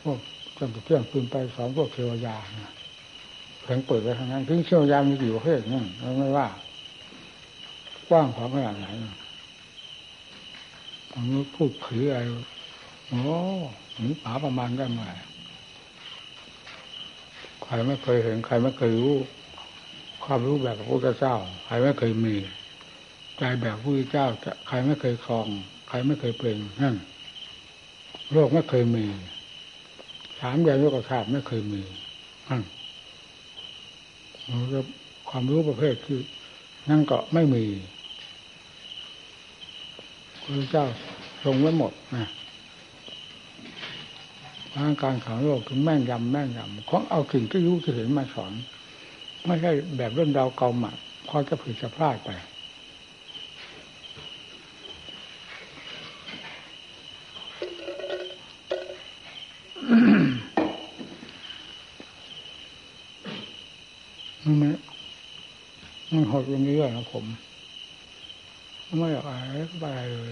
พวกจนเที่ยงคืนไปสอนพวกเทวยาเพียงเปิดไว้ทางนั้นถึงเทวยามีกี่ประเภทนั่นไม่ว่า กว้างขวางขนาดไหนผมพูดผืออะไรโอ้หนีป่าประมาณได้ไหมใครไม่เคยเห็น ใครไม่เคยรู้ ความรู้แบบพระพุทธเจ้า ใครไม่เคยมี ใจแบบพระพุทธเจ้าใครไม่เคยคลอง ใครไม่เคยเป็นนั่นโลกไม่เคยมี สามอย่างโลกธาตุไม่เคยมีนั่นความรู้ประเภทคือนั่นก็ไม่มี พระเจ้าทรงไว้หมดนะทางการขังโลกถึงแม่งยำแม่งยำของเอาสิ่งที่รู้ที่เห็นมาสอน ไม่ใช่แบบเรื่องดาวเกาหมาพอจะผิดจะพลาดไปมันมันหดลงเรื่อยๆนะผม ไม่อยากอะไรไปเลย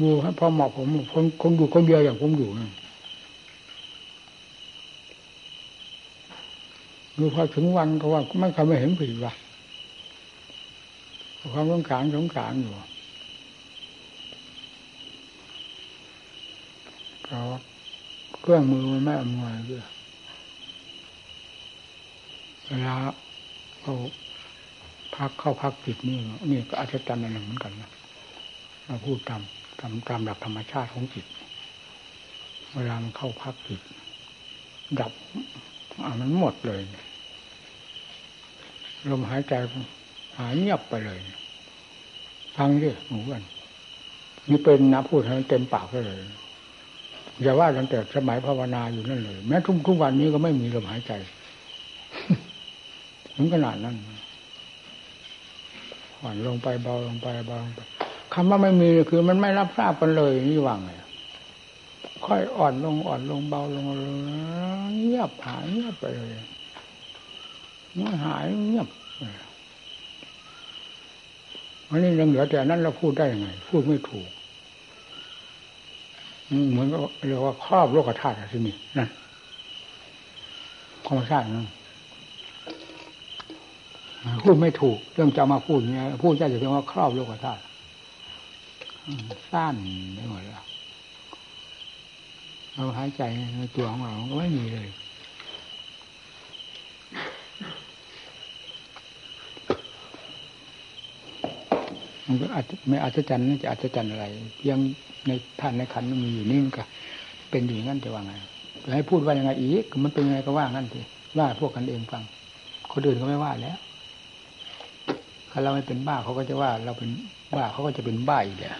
ดูให้พอเหมาะผมคนคนอยู่คนเดียวอย่างผมอยู่นะดูพอถึงวันก็ว่าไม่เคยไม่เห็นผิดว่ะความสงสารสงสารอยู่เพราะเครื่องมือมันไม่อำนวยด้วยเวลาเขา พักเข้าพักจิตนี่นี่ก็อาจจะจำอันหนึ่งเหมือนกันนะเราพูดตามตามตามหลักธรรมชาติของจิต เวลามันเข้าพักจิต ดับอ่ามันหมดเลยลมหายใจหายเงียบไปเลย ฟังดิหมูกันนี่เป็นนะพูดให้มันเต็มปากเลยอย่าว่าตั้งแต่สมัยภาวนาอยู่นั่นเลย แม้ทุกทุกวันนี้ก็ไม่มีลมหายใจถึงขนาดนั้น อ่อนลงไปเบาลงไปเบาลงไปคำว่าไม่มีคือมันไม่รับทราบกันเลยนี่ว่างไงค่อยอ่อนลงอ่อนลงเบาลงเงียบหายเงียบไปเลยเมื่อหายเงียบวันนี้ยังเหลือแต่นั้นเราพูดได้ยังไง พูดไม่ถูกเหมือนก็เรียกว่าครอบโลกธาตุที่นี่นั่นธรรมชาตินั่น พูดไม่ถูก เรื่องจะมาพูดเนี่ยพูดได้แต่เพียงว่าครอบโลกธาตุสั้นไปหมดแล้วเราหายใจในตัวของเราก็ไม่มีเลยมันก็อาจไม่อัศจรรย์น่จะอัศจรรย์อะไรเพียงในท่านในขันมันมีอยู่นี่มันก็เป็นอยู่งั้นจะว่าไงจะให้พูดว่ายังไงอีกมันเป็นยังไงก็ว่างั้นทีว่าพวกกันเองฟังคนอื่นก็ไม่ว่าแล้ว ถ้าเราไม่เป็นบ้าเขาก็จะว่า เราเป็นบ้าเขาก็จะเป็นบ้าอีกแหละ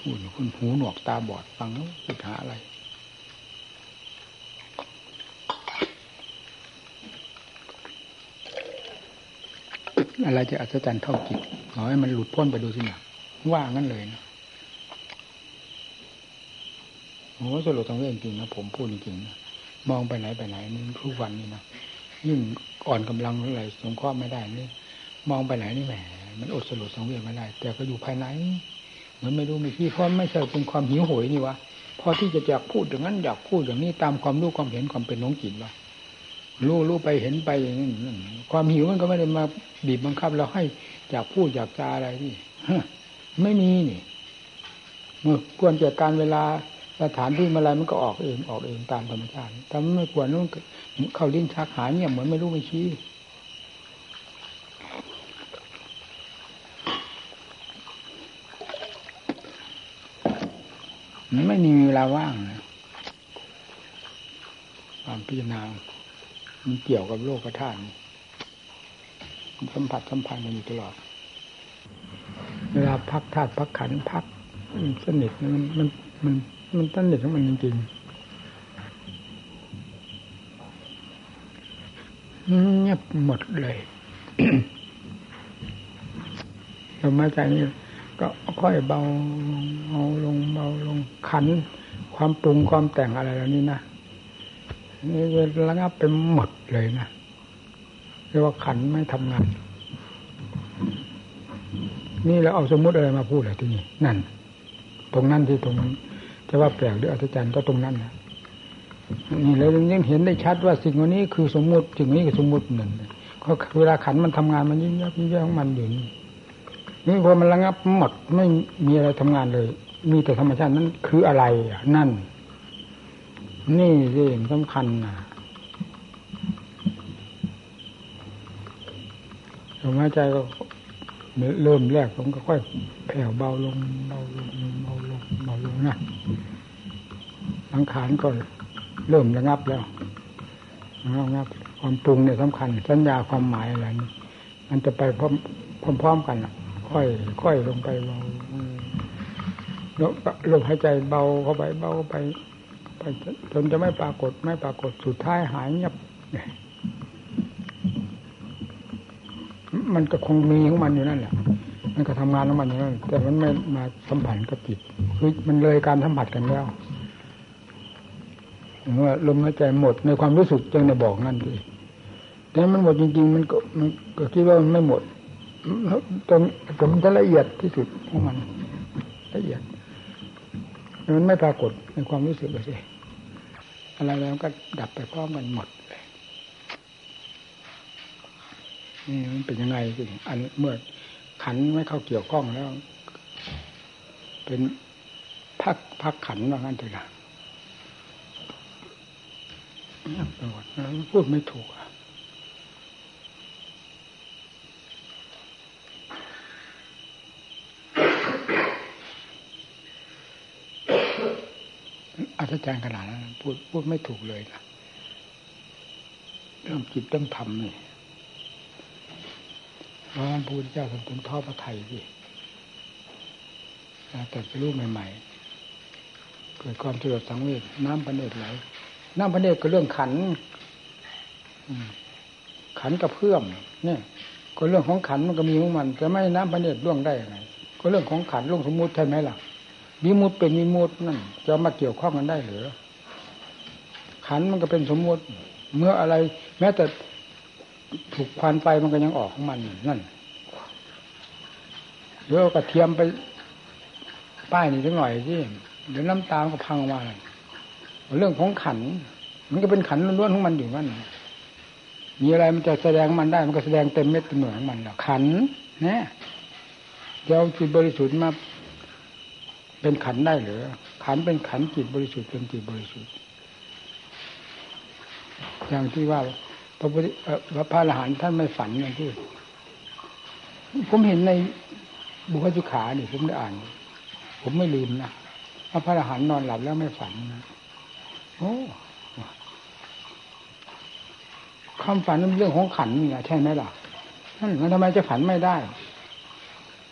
หูคุณหูหนวกตาบอดฟังแล้วปัญหาอะไรอะไรจะอัศจรรย์เท่าจิตขอให้มันหลุดพ้นไปดูสินะว่างั้นเลยนะโอ้สรุปตรงเรื่องจริงนะผมพูดจริงนะมองไปไหนไปไหนนี่ทุกวันนี่นะ ยิ่งอ่อนกำลังเท่าไหร่สงเคราะห์ไม่ได้นี่มองไปไหนนี่แหมมันอดสรุปสังเวชไม่ได้ แต่ก็อยู่ภายในเหมือนไม่รู้ไม่ที่เพราะไม่ใช่เป็นความหิวโหยนี่วะพอที่จะอยากพูดอย่างนั้นอยากพูดอย่างนี้ตามความรู้ความเห็นความเป็นน้องจิตวะรู้รู้ไปเห็นไปอย่างนั้ความหิวมันก็ไม่ได้มาบีบบังคับเราให้อยากพูดอยากจาอะไรนี่ไม่มีนี่เมื่อควรจัดการเวลา สถานที่เมื่อไรมันก็ออกเองออกเองตามธรรมชาติแต่ไม่ควรนู่นเข้าลิ้นชักหายเนี่ยเหมือนไม่รู้ไม่ชี้ไม่มีเวลาว่างนะความพิจารณามันเกี่ยวกับโลกธาตุสัมผัสสัมพันธ์กันอยู่ตลอด เวลาพักธาตุพักขันพักสนิทมันมันมัน มันสนิทของมันจริงๆเงียบหมดเลยลมหายใจนี่ก็ค่อยเบาเบาลงเบาลงขัน ความปรุงความแต่งอะไรเหล่านี้นะนี่ระงับไปหมดเลยนะเรียกว่าขันไม่ทำงาน นี่เราเอาสมมุติอะไรมาพูดอะไรที่นี่นั่น ตรงนั้นที่ตรงนั้น จะว่าแปลกหรืออัศจรรย์ก็ตรงนั้นนะนี่เรายังเห็นได้ชัดว่าสิ่งนี้คือสมมุติสิ่งนี้คือสมมุติหนึ่งก็เวลาขันมันทำงานมันยิ่งยับยิ่งยับของมันอยู่นี่นี่พอมันระงับหมดไม่มีอะไรทำงานเลย มีแต่ธรรมชาตินั้นคืออะไรนั่น นี่สิสำคัญนะลมหายใจก็ เริ่มแรกผมก็ค่อยแผ่วเบาลงเบาลงเบาลงเบาลงนะสังขารก็เริ่มระงับแล้วระงับความปรุงเนี่ยสำคัญ สัญญาความหมายอะไรนี่มันจะไปพร้อมพร้อมกันค่อยค่อยลงไปเบาลมหายใจเบาเข้าไปเบาเข้าไปไปจนจะไม่ปรากฏไม่ปรากฏสุดท้ายหายเงียบ มันก็คงมีของมันอยู่นั่นแหละ มันก็ทำงานของมันอยู่นั่น แต่มันไม่มาสัมผัสกับจิต คือมันเลยการสัมผัสกันแล้วเมื่อลมหายใจหมดในความรู้สึกจึงในบอกนั่นดีแต่มันหมดจริง ๆ มันก็มันก็คิดว่ามันไม่หมดตรงตรงจะละเอียดที่สุดของมัน ละเอียดมันไม่ปรากฏในความรู้สึกเลยอะไรแล้วก็ดับไปพร้อมกันหมดเลยนี่ มันเป็นยังไงสิอันเมื่อขันไม่เข้าเกี่ยวข้องแล้ว เป็นพักพักขันว่างั้นเถอะนะพูดไม่ถูกอัศจรรย์ขนาดนั้นพูดพูดไม่ถูกเลยนะเรื่องจิตเรื่องธรรมนี่ ราะพระพุทธเจ้าทรงถึงทอพระไทยสิแต่จะรู้ใหม่ๆ เกิดความสลดสังเวชน้ำพระเนตรไหลน้ำพระเนตรก็เรื่องขันขันกับเพื่อมเนี่ยก็เรื่องของขันมันก็มีของมันจะไม่น้ำพระเนตรล่วงได้ยังไงก็เรื่องของขันล่วงสมมุติใช่ไหมล่ะมีมุดเป็นมีมุดนั่นจะมาเกี่ยวข้องกันได้หรือขันมันก็เป็นสมมุติ เมื่ออะไร แม้แต่ ถูกควันไฟมันก็ยังออกของมันนั่นเดี๋ยวกระเทียมไปป้ายนี่สักหน่อยที่เดี๋ยวน้ำตาก็พังออกมาเรื่องของขัน มันก็เป็นขันล้วนๆของมันอยู่นั่นมีอะไรมันจะแสดงมันได้มันก็แสดงเต็มเม็ดเต็มหน่วยของมันแล้วขันเนี่ยเจ้าจิตบริสุทธิ์มา เป็นขันได้หรือขันเป็นขันจิตบริสุทธิ์เป็นจิตบริสุทธิ์อย่างที่ว่า พระพุทธพระอรหันต์ท่านไม่ฝันอย่างที่ผมเห็นในบุคคลขาเนี่ยผมได้อ่าน ผมไม่ลืมนะพระอรหันต์นอนหลับแล้วไม่ฝันนะโอ้ความฝันเป็นเรื่องของขันนี่ใช่ไหมล่ะนั่นมันทำไมจะฝันไม่ได้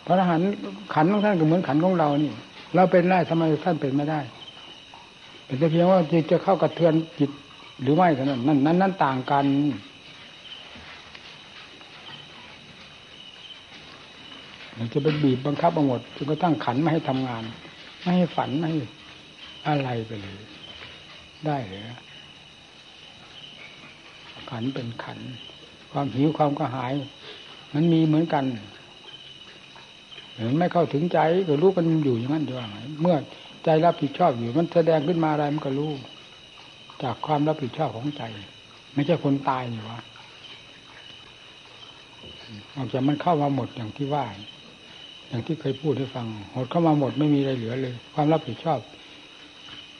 พระอรหันต์ขันของท่านก็เหมือนขันของเรานี่ เราเป็นได้ทำไมท่านเป็นไม่ได้ เป็นแต่เพียงว่าจิตจะเข้ากระเทือนจิต หรือไม่เท่านั้นนั่นนั้นนั้นต่างกันมันจะเป็นบีบบังคับบังหมดจนกระทั่งขันไม่ให้ทำงาน ไม่ให้ฝันไม่ให้อะไรไปเลย ได้เลยขันเป็นขัน ความหิวความกระหาย มันมีเหมือนกันเห็นไม่เข้าถึงใจก็รู้กันอยู่อย่างนั้นด้วยเมื่อใจรับผิดชอบอยู่ มันแสดงขึ้นมาอะไรมันก็รู้ จากความรับผิดชอบของใจ ไม่ใช่คนตายนี่วะออกจากมันเข้ามาหมดอย่างที่ว่า อย่างที่เคยพูดให้ฟัง หดเข้ามาหมดไม่มีอะไรเหลือเลย ความรับผิดชอบ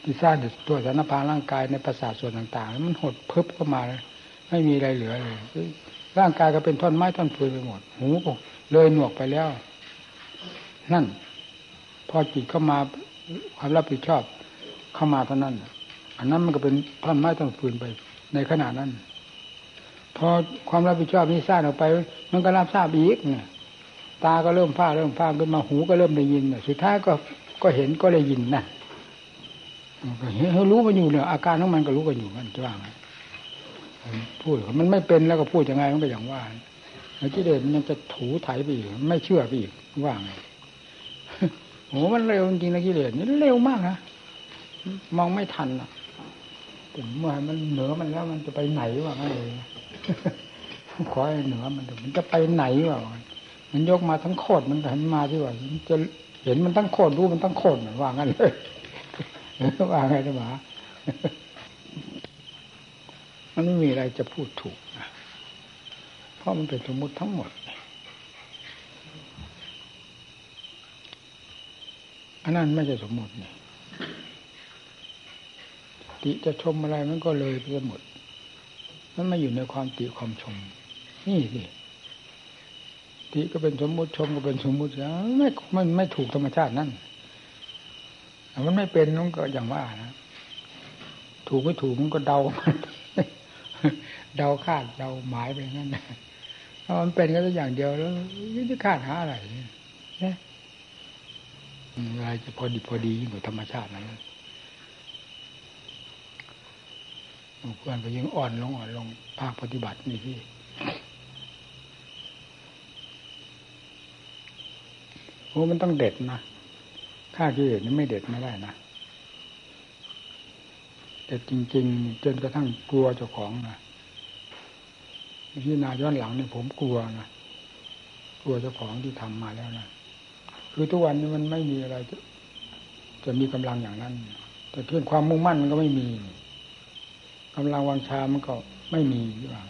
ที่สร้างตัวสารพาร่างกายในประสาทส่วนต่างๆมันหดเพิบเข้ามา ไม่มีอะไรเหลือเลยร่างกายก็เป็นท่อนไม้ท่อนฟืนไปหมด หูก็เลยหนวกไปแล้ว นั่น พอจิตเข้ามาความรับผิดชอบเข้ามาเท่านั้น อันนั้นมันก็เป็นท่อนไม้ท่อนฟืนไป ในขณะนั้น พอความรับผิดชอบนี้สร้างออกไป มันก็รับทราบอีกเนี่ยตาก็เริ่มฟ้าเริ่มฟ้าขึ้นมาหูก็เริ่มได้ยินสุดท้ายก็ก็เห็นก็ได้ยินนะเห็นรู้มันอยู่เนี่ยอาการของมันก็รู้กันอยู่มันจะว่าไงพูดมันไม่เป็นแล้วก็พูดยังไงมันก็อย่างว่าแล้วกิเลสมันยังจะถูไถไปอีกไม่เชื่อไปอีกว่าไงโอ้มันเร็วจริงนะกิเลสนี่เร็วมากนะมองไม่ทันอะ เมื่อมันเหนือมันแล้วมันจะไปไหนวะไงขอให้เหนือมันมันจะไปไหนวะมันยกมาทั้งโคตรมันหันมาที่ว่าจะเห็นมันตั้งโคตรรู้มันตั้งโคตรว่างั้นเลยว่าไงนะหมามันไม่มีอะไรจะพูดถูกนะเพราะมันเป็นสมมติทั้งหมดอันนั้นไม่ใช่สมมตินี่ ติจะชมอะไรมันก็เลยไปหมด มันไม่อยู่ในความติความชม นี่สิติก็เป็นสมมุติชมก็เป็นสมมุติแล้วไม่ไมันไม่ถูกธรรมชาตินั่นมันไม่เป็นนั่นก็อย่างว่านะถูกไม่ถูกมันก็เดา เดาคาดเดาหมายไปงั้นถ้ามันเป็นก็ตัวอย่างเดียวแล้วจะคาดหาอะไรเนี่ยอะไรจะพอดีพอดียิ่งกว่าธรรมชาตินั้น เพื่อนก็ยิ่งอ่อนลงอ่อนลงภาคปฏิบัตินี่พี่โอ้มันต้องเด็ดนะค่ากิเลสนี่ไม่เด็ดไม่ได้นะเด็ดจริง ๆ จนกระทั่งกลัวเจ้าของนะที่นาย้อนหลังเนี่ยผมกลัวนะกลัวเจ้าของที่ทำมาแล้วนะคือทุกวันนี้มันไม่มีอะไรจะจะมีกำลังอย่างนั้น แต่เพื่อนความมุ่งมั่นมันก็ไม่มี กำลังวังชามันก็ไม่มีหรือเปล่า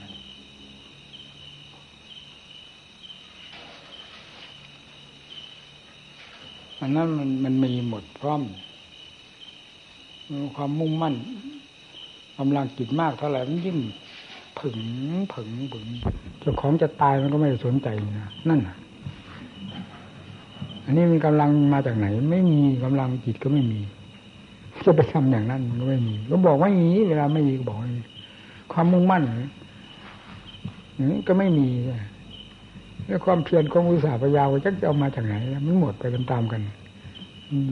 อันนั้นมันมันมีหมดพร้อม ความมุ่งมั่นกำลังจิตมากเท่าไหร่มันยิ่งผึ่งผึ่งผึ่งเจ้าของจะตายมันก็ไม่สนใจนะนั่นอันนี้มันกำลังมาจากไหน ไม่มีกำลังจิตก็ไม่มี จะไปทำอย่างนั้นไม่มีก็บอกว่าอย่างนี้เวลาไม่มีก็บอกความมุ่งมั่นก็ไม่มีแล้วความเพียรของอุตสาห์พยาวจะเอามาจากไหนมันหมดไปตามๆกัน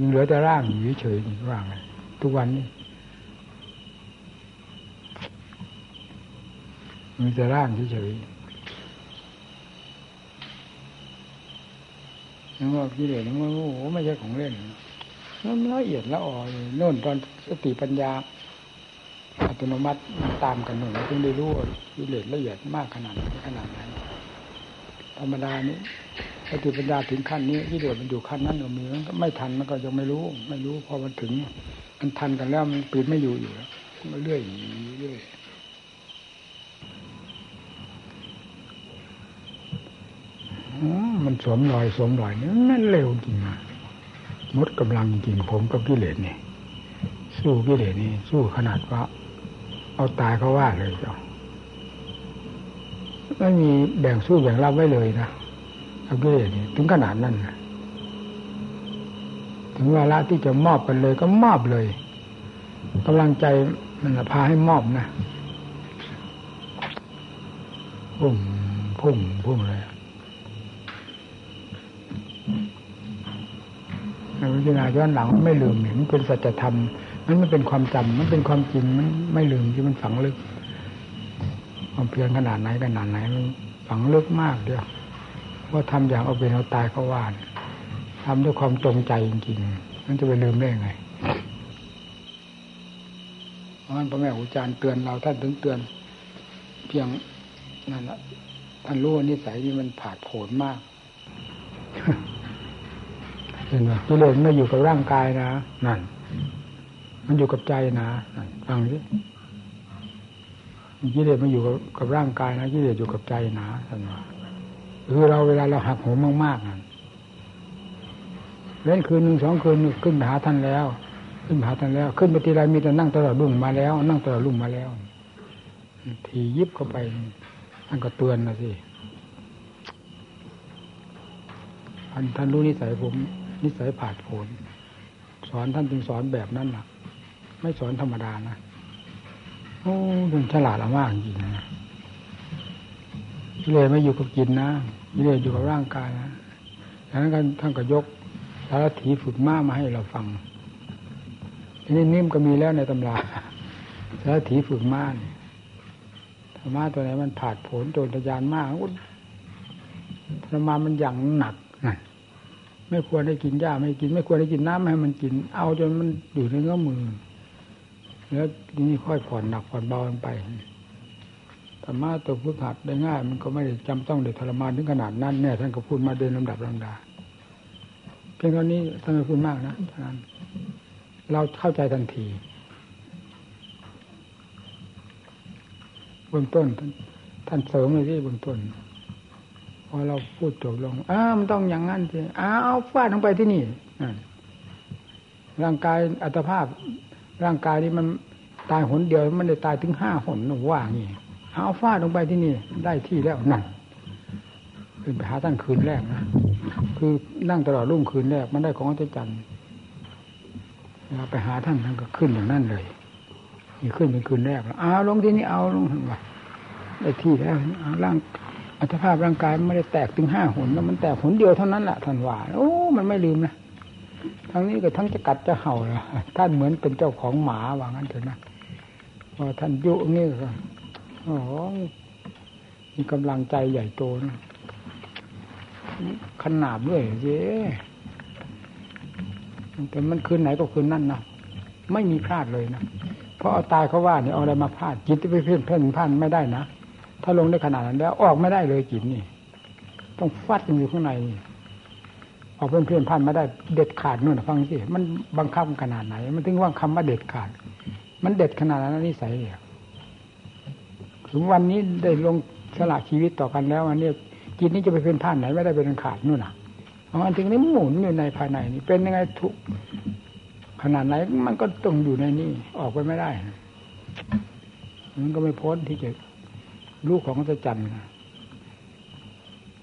เหลือแต่ร่างอยู่เฉยๆว่างทุกวันนี้มีแต่ร่างเฉยๆนั่นว่ากิเลสนั่นว่าโอ้โหไม่ใช่ของเล่น ละเอียดละอ่อนโน่นตอนสติปัญญา อัตโนมัติตามกันหนึ่งจึงได้รู้กิเลสละเอียดมากขนาดขนาดไหนธรรมดานี้สติปัญญาถึงขั้นนี้กิเลสมันอยู่ขั้นนั้นก็มีมันไม่ทันมันก็ยังไม่รู้ ไม่รู้พอมันถึง มันทันกันแล้วมันปีนไม่อยู่อยู่แล้วมันเรื่อยเรื่อยมันสวมรอยสวมรอยนี่มันเร็วจริงนะ มดกำลังจริงผมกับกิเลสนี่สู้กิเลสนี่สู้ขนาดว่า เอาตายเขาว่าเลยเจ้ะไม่มีแบ่งสู้แบ่งรับไว้เลยนะกับกิเลสนี่ถึงขนาดนั้นนะถึงเวลาที่จะมอบกันเลยก็มอบเลยกำลังใจมันพาให้มอบนะพุ่มพุ่มพุ่มเลย พิจารณาย้อนหลังไม่ลืมเห็นเป็นสัจธรรมมันไม่เป็นความจำมันเป็นความจริงมันไม่ลืมที่มันฝังลึกความเพียรขนาดไหนขนาดไหนมันฝังลึกมากเดียวว่าทำอย่างเอาเป็นเอาตายก็ว่านทำด้วยความจงใจจริงๆมันจะไปลืมได้ไงเพราะนั้นพ่อแม่ครูอาจารย์เตือนเราท่านถึงเตือน เพียงนั่นแหละท่านรู้ว่านิสัยนี่มันผาดโผนมาก เห็นไหมกิเลสไม่อยู่กับร่างกายนะนั่น มันอยู่กับใจนะฟังสิกิเลสมันอยู่กับร่างกายนะกิเลสอยู่กับใจนะท่านว่าคือเราเวลาเราหักโหมมากๆนั่นเล่นคืนหนึ่งสองคืนขึ้นไปหาท่านแล้ว ขึ้นไปหาท่านแล้ว ขึ้นไปทีไรมีแต่นั่งตลอดรุ่งมาแล้ว นั่งตลอดรุ่งมาแล้ว ทียิบเข้าไปท่านก็เตือนนะสิท่านท่านรู้นิสัยผม นิสัยผาดโผนสอนท่านจึงสอนแบบนั้นล่ะ ไม่สอนธรรมดานะโอ้เป็นฉลาดมากจริงนะกิเลสไม่อยู่กับกินนะกิเลสอยู่กับร่างกายนะดังนั้นท่านก็ยกสารถีฝึกม้ามาให้เราฟังทีนี้นิ่มก็มีแล้วในตำราสารถีฝึกม้าเนี่ยธรรมะตัวไหนมันผาดผลโจรทยานมากธรรมามันอย่างหนัก ไม่ควรได้กินหญ้าไม่กิน ไม่ควรได้กินน้ำให้มันกิน เอาจนมันอยู่ในเงื้อมือ แล้วทีนี้ค่อยผ่อนหนักผ่อนเบาไปธรรมะตัวพุทธัดได้ง่าย มันก็ไม่ได้จำต้องเด็ดทรมานถึงขนาดนั้นแน่ท่านก็พูดมาเดินลำดับลำดาเพียงเท่านี้ท่านไม่พูดมากนะท่านเราเข้าใจทันทีเบื้องต้น ท่านเสริมเลยที่เบื้องต้น อเราพูดจบลงอ้ามันต้องอย่างนั้นสิอ้าวฟาดลงไปที่นี่ร่างกายอัตภาพ ร่างกายนี้มันตายหนเดียวมันได้ตายถึงห้าหนหนูว่างี้เอาฟาดลงไปที่นี่ ได้ที่แล้วนั่นขึ้นไปหาท่านคืนแรกนะคือนั่งตลอดรุ่งคืนแรกมันได้ของอาจารย์ไปหาท่านท่านก็ขึ้นอย่างนั้นเลยนี่ขึ้นเป็นคืนแรกแล้วเอาลงที่นี่เอาลงว่าได้ที่แล้วร่าง อัตภาพร่างกายไม่ได้แตกถึงห้าหนแล้วมันแตกหนเดียวเท่านั้นแหละท่านว่าโอ้มันไม่ลืมนะทั้งนี้ก็ทั้งจะกัดจะเห่าละท่านเหมือนเป็นเจ้าของหมาว่างั้นเถอะนะพอท่านยุนี่ก็โอ้มีกำลังใจใหญ่โตนะขนาบด้วยเย้แต่มันคืนไหนก็คืนนั่นนะไม่มีพลาดเลยนะเพราะเอาตายเขาว่าเนี่ยเอาอะไรมาพลาดจิตไปเพื่อนเพื่อนพลาดไม่ได้นะ ถ้าลงได้ขนาดนั้นแล้ว ออกไม่ได้เลยจิตนี่ ต้องฟัดอยู่ข้างในออกเพื่อนเพื่อนพันมาได้เด็ดขาดนู่นฟังสิมันบังคับขนาดไหน มันถึงว่าคำว่าเด็ดขาด มันเด็ดขนาดนั้นนิสัยเลยถึงวันนี้ได้ลงสละชีวิตต่อกันแล้วอันนี้จิตนี้จะไปเป็นท่านไหนไม่ได้เป็นขาดนู่นน่ะเพราะมันถึงนี้หมุนอยู่ในภายในนี่เป็นยังไงทุกขนาดไหนมันก็ต้องอยู่ในนี้ออกไปไม่ได้มันก็ไม่พ้นที่จะ ลูกของอัศจรรย์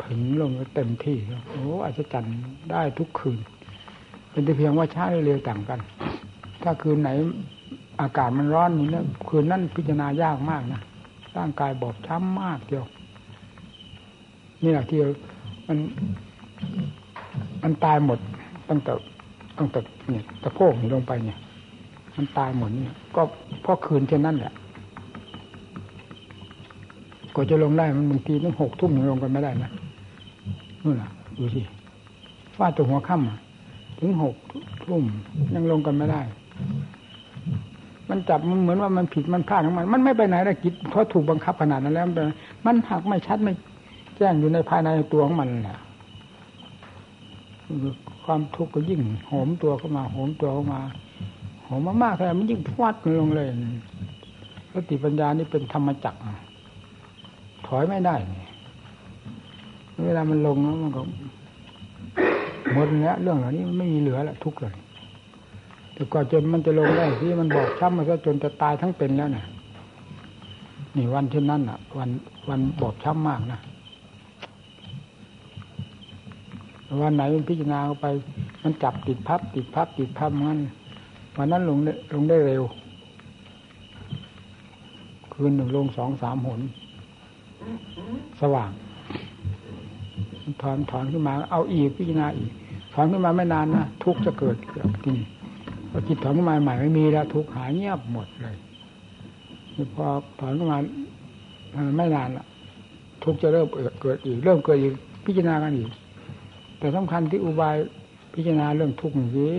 ผึ่งลงเต็มที่โอ้อัศจรรย์ได้ทุกคืน เป็นแต่เพียงว่าช้าเร็วต่างกัน ถ้าคืนไหนอากาศมันร้อนนี่นะคืนนั้นพิจารณายากมากนะร่างกายบอบช้ำมากเดียวนี่แหละที่มัน มันตายหมดตั้งแต่ตั้งแต่เนี่ยตะโพกลงไปเนี่ย มันตายหมดเนี่ยก็เพราะคืนเช่นนั้นแหละ ก็จะลงได้มันบางทีต้องหกทุ่มยังลงกันไม่ได้นะนู่นน่ะดูสิฟาดตัวหัวค่ำถึงหกทุ่มยังลงกันไม่ได้ มันจับมันเหมือนว่ามันผิดมันพลาดของมัน มันไม่ไปไหนละกิจเพราะถูกบังคับขนาดนั้นแล้ว มันหักไม่ชัดไม่แจ้งอยู่ในภายในตัวของมันแหละความทุกข์ก็ยิ่งโหมตัวเข้ามาโหมตัวเข้ามาโหมมากๆเลยมันยิ่งฟาดลงเลยสติปัญญานี่เป็นธรรมจักร ถอยไม่ได้ เวลามันลงแล้วมันก็หมดแล้วเรื่องเหล่านี้ไม่มีเหลือแล้วทุกเลยแต่ก่อนจนมันจะลงได้ที่มันบอกช้ำมาซะจนจะตายทั้งเป็นแล้วเนี่ยนี่วันเช่นนั้นอะ วันวันบอบช้ำมากนะวันไหนมันพิจารณาเข้าไป มันจับติดพับ ติดพับ ติดพับงั้นวันนั้นลงได้ลงได้เร็ว คืนหนึ่งลงสองสามหน สว่างถอนถอนขึ้นมาเอาอีกพิจารณาอีกถอนขึ้นมาไม่นานนะทุกจะเกิดเกิดที่นี่พอจิตถอนขึ้นมาใหม่ไม่มีแล้วทุกหายเงียบหมดเลยพอถอนขึ้นมาไม่นานละทุกจะเริ่มเกิดอีก เริ่มเกิดอีกพิจารณากันอีกแต่สำคัญที่อุบายพิจารณาเรื่องทุกข์นี้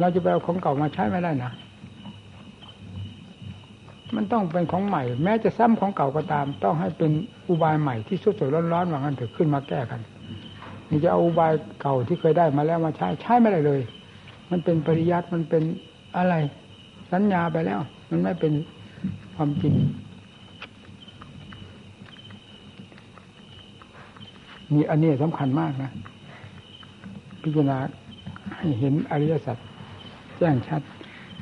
เราจะไปเอาของเก่ามาใช้ไม่ได้นะ มันต้องเป็นของใหม่ แม้จะซ้ำของเก่าก็ตาม ต้องให้เป็นอุบายใหม่ที่สดสดร้อนๆว่างั้นถึงขึ้นมาแก้กันนี่จะเอาอุบายเก่าที่เคยได้มาแล้วมาใช้ใช้ไม่ได้เลย มันเป็นปริยัติมันเป็นอะไร สัญญาไปแล้ว มันไม่เป็นความจริงนี่อันนี้สำคัญมากนะ พิจารณาให้เห็นอริยสัจแจ้งชัด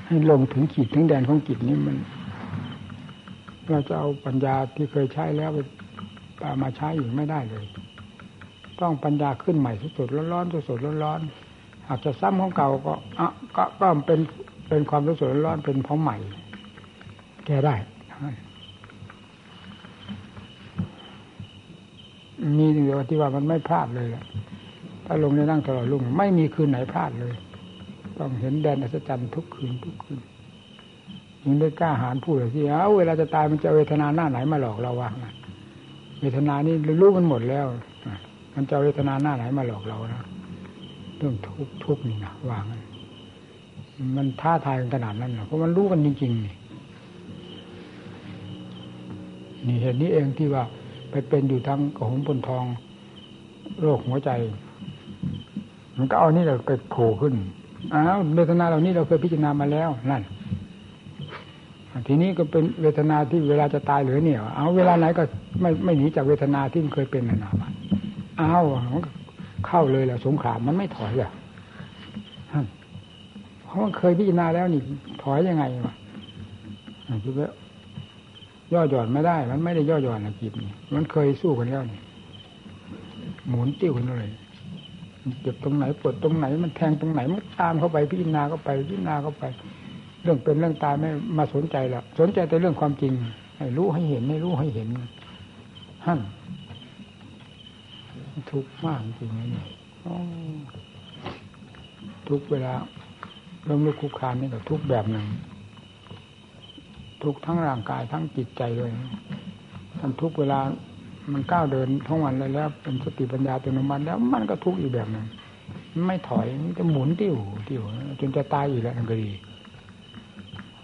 ให้ลงถึงขีดถึงแดนของจิตนี้มัน เราจะเอาปัญญาที่เคยใช้แล้วไปมาใช้อีกไม่ได้เลย ต้องปัญญาขึ้นใหม่สดๆร้อนๆสดๆร้อนๆอาจจะซ้ำของเก่าก็อะก็ก็เป็นเป็นความสดๆร้อนๆเป็นของใหม่ แก้ได้มีเดียวที่ว่ามันไม่พลาดเลยถ้าลงในนั่งตลอดลุ่งไม่มีคืนไหนพลาดเลย ต้องเห็นแดนอัศจรรย์ทุกคืนทุกคืน ยังได้กล้าหาญพูดเลยที่เอาเวลาจะตายมันจะเวทนาหน้าไหนมาหลอกเราวะเวทนานี่รู้มันหมดแล้วมันจะเวทนาหน้าไหนมาหลอกเรานะเรื่องทุกทุกนี่นะวางมันท้าทายขนาดนั้นนะเพราะมันรู้กันจริงๆนี่นี่เหตุนี้เองที่ว่าไปเป็นอยู่ทั้งกระหงปนทอง โรคหัวใจ มันก็เอานี่เราไปโผล่ขึ้นอ้าวเวทนาเหล่านี้เราเคยพิจารณามาแล้วนั่น ทีนี้ก็เป็นเวทนาที่เวลาจะตายหรือเนี่ยเอาเวลาไหนก็ไม่ไม่หนีจากเวทนาที่มันเคยเป็นนานาอ้าวเข้าเลยแหละสงขามมันไม่ถอยอะเพราะมันเคยพิจารณาแล้วนี่ถอยยังไงวะคือว่าย่อหย่อนไม่ได้ มันไม่ได้ย่อหย่อนนะจิตนี่มันเคยสู้กันแล้วนี่หมุนติ้วกันเลยเจ็บตรงไหนปวดตรงไหน มันแทงตรงไหนมันตามเข้าไปพิจารณาเข้าไปพิจารณาเข้าไป เรื่องเป็นเรื่องตายไม่มาสนใจล้วสนใจแต่เรื่องความจริง ให้รู้ให้เห็นไม่รู้ให้เห็นหั่นทุกข์มากจริงๆนี่ทุกเวลาเรื่องลูกคุกคานนี่ก็ทุกแบบหนึ่ง ทุกทั้งร่างกายทั้งจิตใจเลยท่านทุกเวลามันก้าวเดินทั้งวันเลยแล้ว เป็นสติปัญญาตัวนมันแล้วมันก็ทุกอีกแบบหนึ่งไม่ถอยมันจะหมุนติ้วติ้วจนจะตายอีกแล้วนั่นก็ดี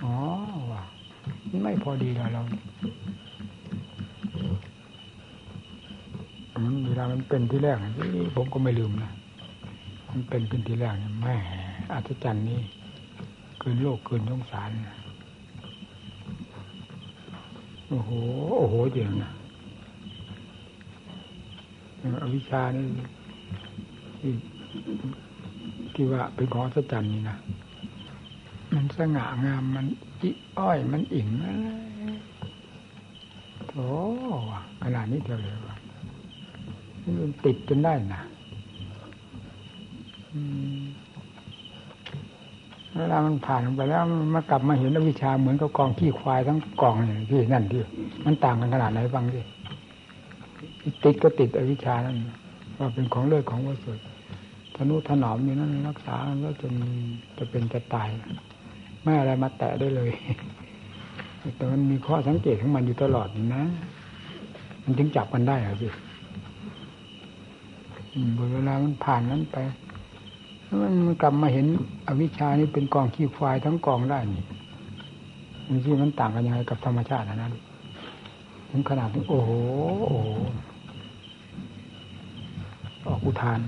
อ๋อว่ะไม่พอดีแล้วเรามันเวลามันเป็นที่แรกผมก็ไม่ลืมนะ มันเป็นขึ้นที่แรกเนี่ยแม่อัศจรรย์นี่เกินโลกเกินสงสาร โอ้โห โอ้โหเจ๋งนะอวิชานี่ที่ที่ว่าเป็นของสัศจจันนี่นะ มันสง่างามมันอิอ้อยมันอิ่งโอ้ขนาดนี้เท่าเลยว่ะมันติดจนได้นะเวลามันผ่านไปแล้วมันกลับมาเห็นวิชาเหมือนกับกองขี้ควายทั้งกองอย่างที่นั่นที่มันต่างกันขนาดไหนฟังสิติดก็ติดอวิชานั่นว่าเป็นของเลือดของวัสดุธนุถนอมอยู่นั่นรักษาแล้วจนจะเป็นจะตาย ไม่อะไรมาแตะได้เลย แต่มันมีข้อสังเกตของมันอยู่ตลอดนะ มันถึงจับมันได้อะสิเวลามันผ่านนั้นไปมันกลับมาเห็นอวิชชานี่เป็นกองขี้ควายทั้งกองได้นี่มันที่มันต่างกันยังไงกับธรรมชาตินั้นถึงขนาดที่โอ้โหอออกอุทาน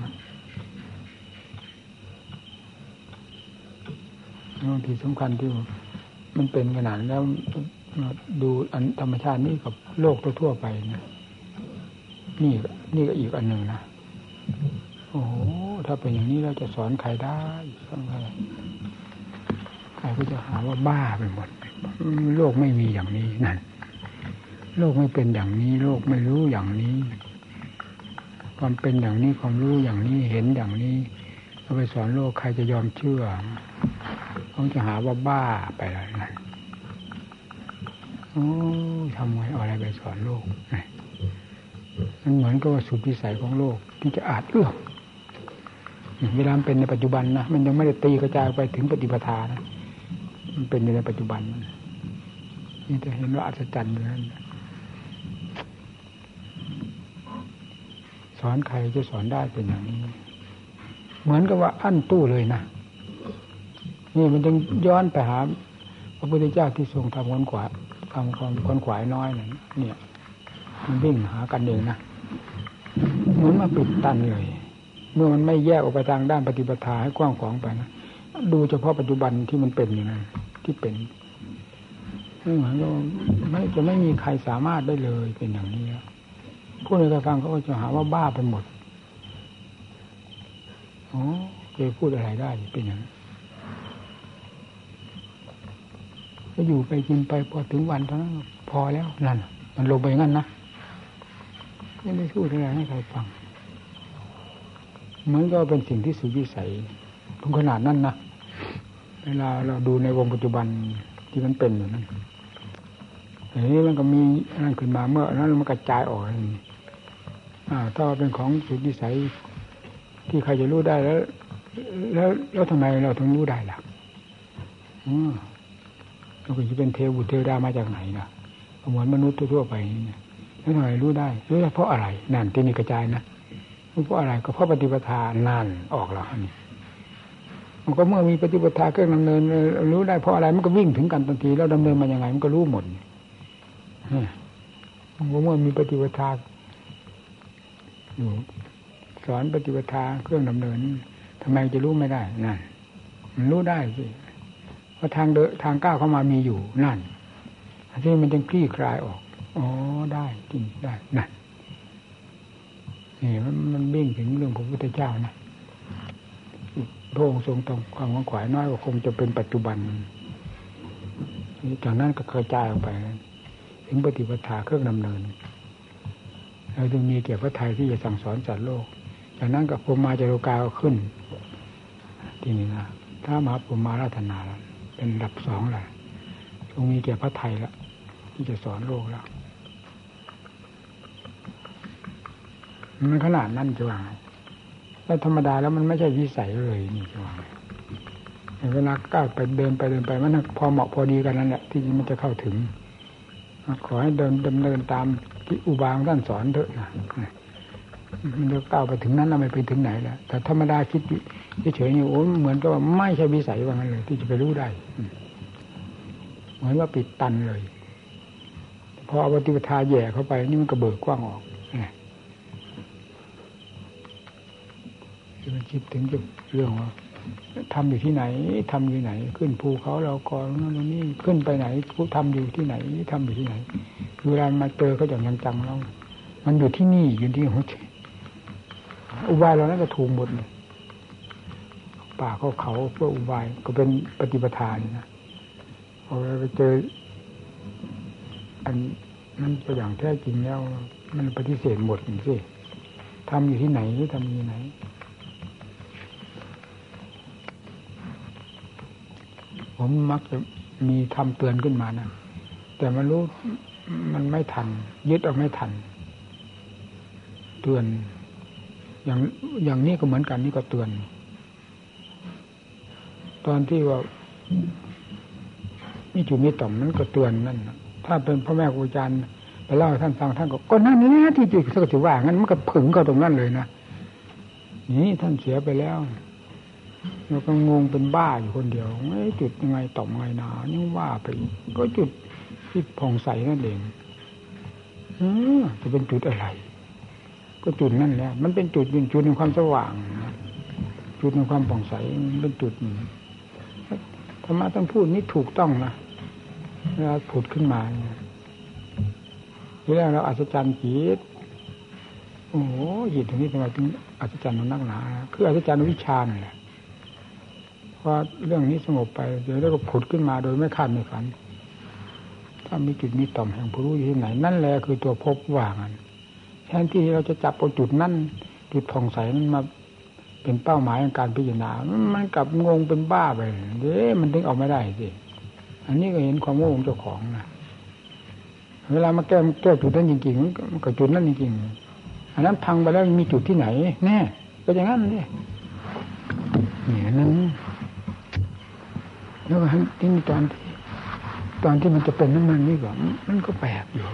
บางทีสำคัญที่มันเป็นขนาดแล้วดูอันธรรมชาตินี่กับโลกทั่วไปนะนี่นี่ก็อีกอันหนึ่งนะโอ้โหถ้าเป็นอย่างนี้เราจะสอนใครได้สอนใครใครก็จะหาว่าบ้าไปหมดโลกไม่มีอย่างนี้นั่นโลกไม่เป็นอย่างนี้ โลกไม่รู้อย่างนี้ ความเป็นอย่างนี้ความรู้อย่างนี้เห็นอย่างนี้เราไปสอนโลกใครจะยอมเชื่อ เขาจะหาว่าบ้าไปแล้วนั่นโอ้ทำไงเอาอะไรไปสอนโลกมันเหมือนกับว่าสุดวิสัยของโลก ที่จะอาจเอื้อมเวลาเป็นในปัจจุบันนะมันยังไม่ได้ตีกระจายไปถึงปฏิปทานะมันเป็นในปัจจุบันนี่จะเห็นว่าอัศจรรย์อยู่นั้นสอนใครจะสอนได้เป็นอย่างนี้ เหมือนกับว่าอั้นตู้เลยนะ นี่มันจึงย้อนไปหาพระพุทธเจ้าที่ทรงทำคนขวาทำความคนขวายน้อยนั่นเนี่ย มันวิ่งหากันเองนะเหมือนมาปิดตันเลย เมื่อมันไม่แยกออกไปทางด้านปฏิปทาให้กว้างขวางไปนะดูเฉพาะปัจจุบันที่มันเป็นอย่างนั้นที่เป็นเหมือนกับไม่จะไม่มีใครสามารถได้เลยเป็นอย่างนี้ผู้ในกระฟังเขาก็จะหาว่าบ้าไปหมดอ๋อเคยพูดอะไรได้เป็นอย่างนั้น ก็อยู่ไปกินไปพอถึงวันเท่านั้นพอแล้วนั่นมันลงไปงั้นนะไม่ได้พูดอะไรให้ใครฟังเหมือนก็เป็นสิ่งที่สุดวิสัยถึงขนาดนั้นนะเวลาเราดูในวงปัจจุบันที่มันเป็นอยู่นั้นอย่างนี้มันก็มีนั่นขึ้นมาเมื่อนั้นมันกระจายออกอ่าถ้าเป็นของสุดวิสัย ที่ใครจะรู้ได้แล้ว แล้วแล้วทำไมเราถึงรู้ได้ล่ะ อืมเราก็จะเป็นเทวบุตรเทวดามาจากไหนนะเหมือนมนุษย์ทั่วไปนี่แล้วทำไมรู้ได้รู้ได้เพราะอะไรนั่นที่นี่กระจายนะเพราะอะไรก็เพราะปฏิปทานั่นออกแล้วนี่มันก็เมื่อมีปฏิปทาเครื่องดำเนิน รู้ได้เพราะอะไรมันก็วิ่งถึงกันทันทีแล้วดำเนินมาอย่างไง มันก็รู้หมดมันก็เมื่อมีปฏิปทาอยู่สอนปฏิปทาเครื่องดำเนินทำไมจะรู้ไม่ได้นั่นมันรู้ได้สิ พราทางเดทางก้าวเข้ามามีอยู่นั่นที่มันจึงคลี่คลายออกอ๋อได้จริงได้นั่นนี่มันมันบิ่งถึงเรื่องของพระพุทธเจ้านะพระองค์ทรงตรงความขวายน้อยก็คงจะเป็นปัจจุบันจากนั้นก็กระจายออกไป ถึงปฏิปทาเครื่องดำเนินเราจึงมีเกี่ยวกับไทยที่จะสั่งสอนสัตว์โลก จากนั้นกับพมมาจารุกาก็ขึ้น ที่นี่นะถ้ามาพมมาราธนา เป็นดับสองแหละตรงมีเกี่ยวกับไทยล้วที่จะสอนโลกแล้วมันขนาดนั้นจะว่าแต่ธรรมดาแล้วมันไม่ใช่วิสัยเลยนี่จะว่าเวลาก้าวไปเดินไปเดินไปมันพอเหมาะพอดีกันนั่นแหละที่มันจะเข้าถึงขอให้เดินดำเนินตามที่อุบางท่านสอนเถอะนะมันจะก้าวไปถึงนั้นเราไม่ไปถึงไหนแล้วแต่ธรรมดาคิด เฉยๆนี่โอ้เหมือนกับว่าไม่ใช่วิสัยว่างั้นเลย ที่จะไปรู้ได้ เหมือนว่าปิดตันเลยพอเอาปฏิปทาแย่เข้าไป นี่มันก็เบิกกว้างออกมันคิดถึงเรื่องว่าทำอยู่ที่ไหนทำอยู่ไหน ขึ้นภูเขาเราก่อนนั่นนี่ขึ้นไปไหนผู้ทำอยู่ที่ไหนทำอยู่ที่ไหนเวลามาเจอเขาอย่างจังๆเรามันอยู่ที่นี่อยู่ที่หัวใจอุบายเรานั้นก็ถูกหมดเลย ป่าเขาเขาเพื่ออุบายก็เป็นปฏิปทานนะพอไปเจอ อันนั้นตัวอย่างแท้จริงแล้ว มันปฏิเสธหมดสิทำอยู่ที่ไหนทำอยู่ไหนผมมักจะมีทำเตือนขึ้นมานะแต่มันรู้มันไม่ทัน ยึดเอาไม่ทัน เตือน อย่างอย่างนี้ก็เหมือนกันนี่ก็เตือน ตอนที่ว่ามีจุมีต่อมนั้นก็เตือนนั่นถ้าเป็นพ่อแม่ครูอาจารย์ไปเล่าให้ท่านฟังท่านก็ก็นั่นนี่ที่จุดสกจุดว่างั้นมันก็ผึ่งก็ตรงนั้นเลยนะนี่ท่านเสียไปแล้วเราก็งงเป็นบ้าอยู่คนเดียวไอ้จุดยังไงต่อมไงนายังว่าไปก็จุดที่ผ่องใสนั่นเองเออจะเป็นจุดอะไร ก็จุดนั่นแหละมันเป็นจุดเป็นจุดในความสว่างจุดในความผ่องใสเป็นจุดธ รรมะท่านพูดนี่ถูกต้องนะเวลาผุดขึ้นมาทีแรกเราอัศจรรย์จิตโอ้โหจิตตรงนี้ทำไมถึงอัศจรรย์มันนักหนาคืออัศจรรย์วิชานี่แหละพอเรื่องนี้สงบไปเดี๋ยวเราก็ผุดขึ้นมาโดยไม่คาดไม่ฝัน ถ้ามีจุดมีต่อมแห่งผู้รู้อยู่ที่ไหน นั่นแหละคือตัวพบว่างันแทนที่เราจะจับเอาจุดนั่นจุดผ่องใสนั้นมา เป็นเป้าหมายในการพิจารณา มันกลับงงเป็นบ้าไปเด้มันถึงออกไม่ได้สิอันนี้ก็เห็นความโง่ของเจ้าของนะเวลามาแก้แก้จุดนั้นจริงๆมันก็จุดนั้นจริงๆอันนั้นพังไปแล้วมีจุดที่ไหน แน่ก็อย่างนั้นเนี่ยเนี่ยนั้นแล้วที่นี่ตอนที่ตอนที่มันจะเป็นน้ำมันนี่ก็มันก็แปลกอยู่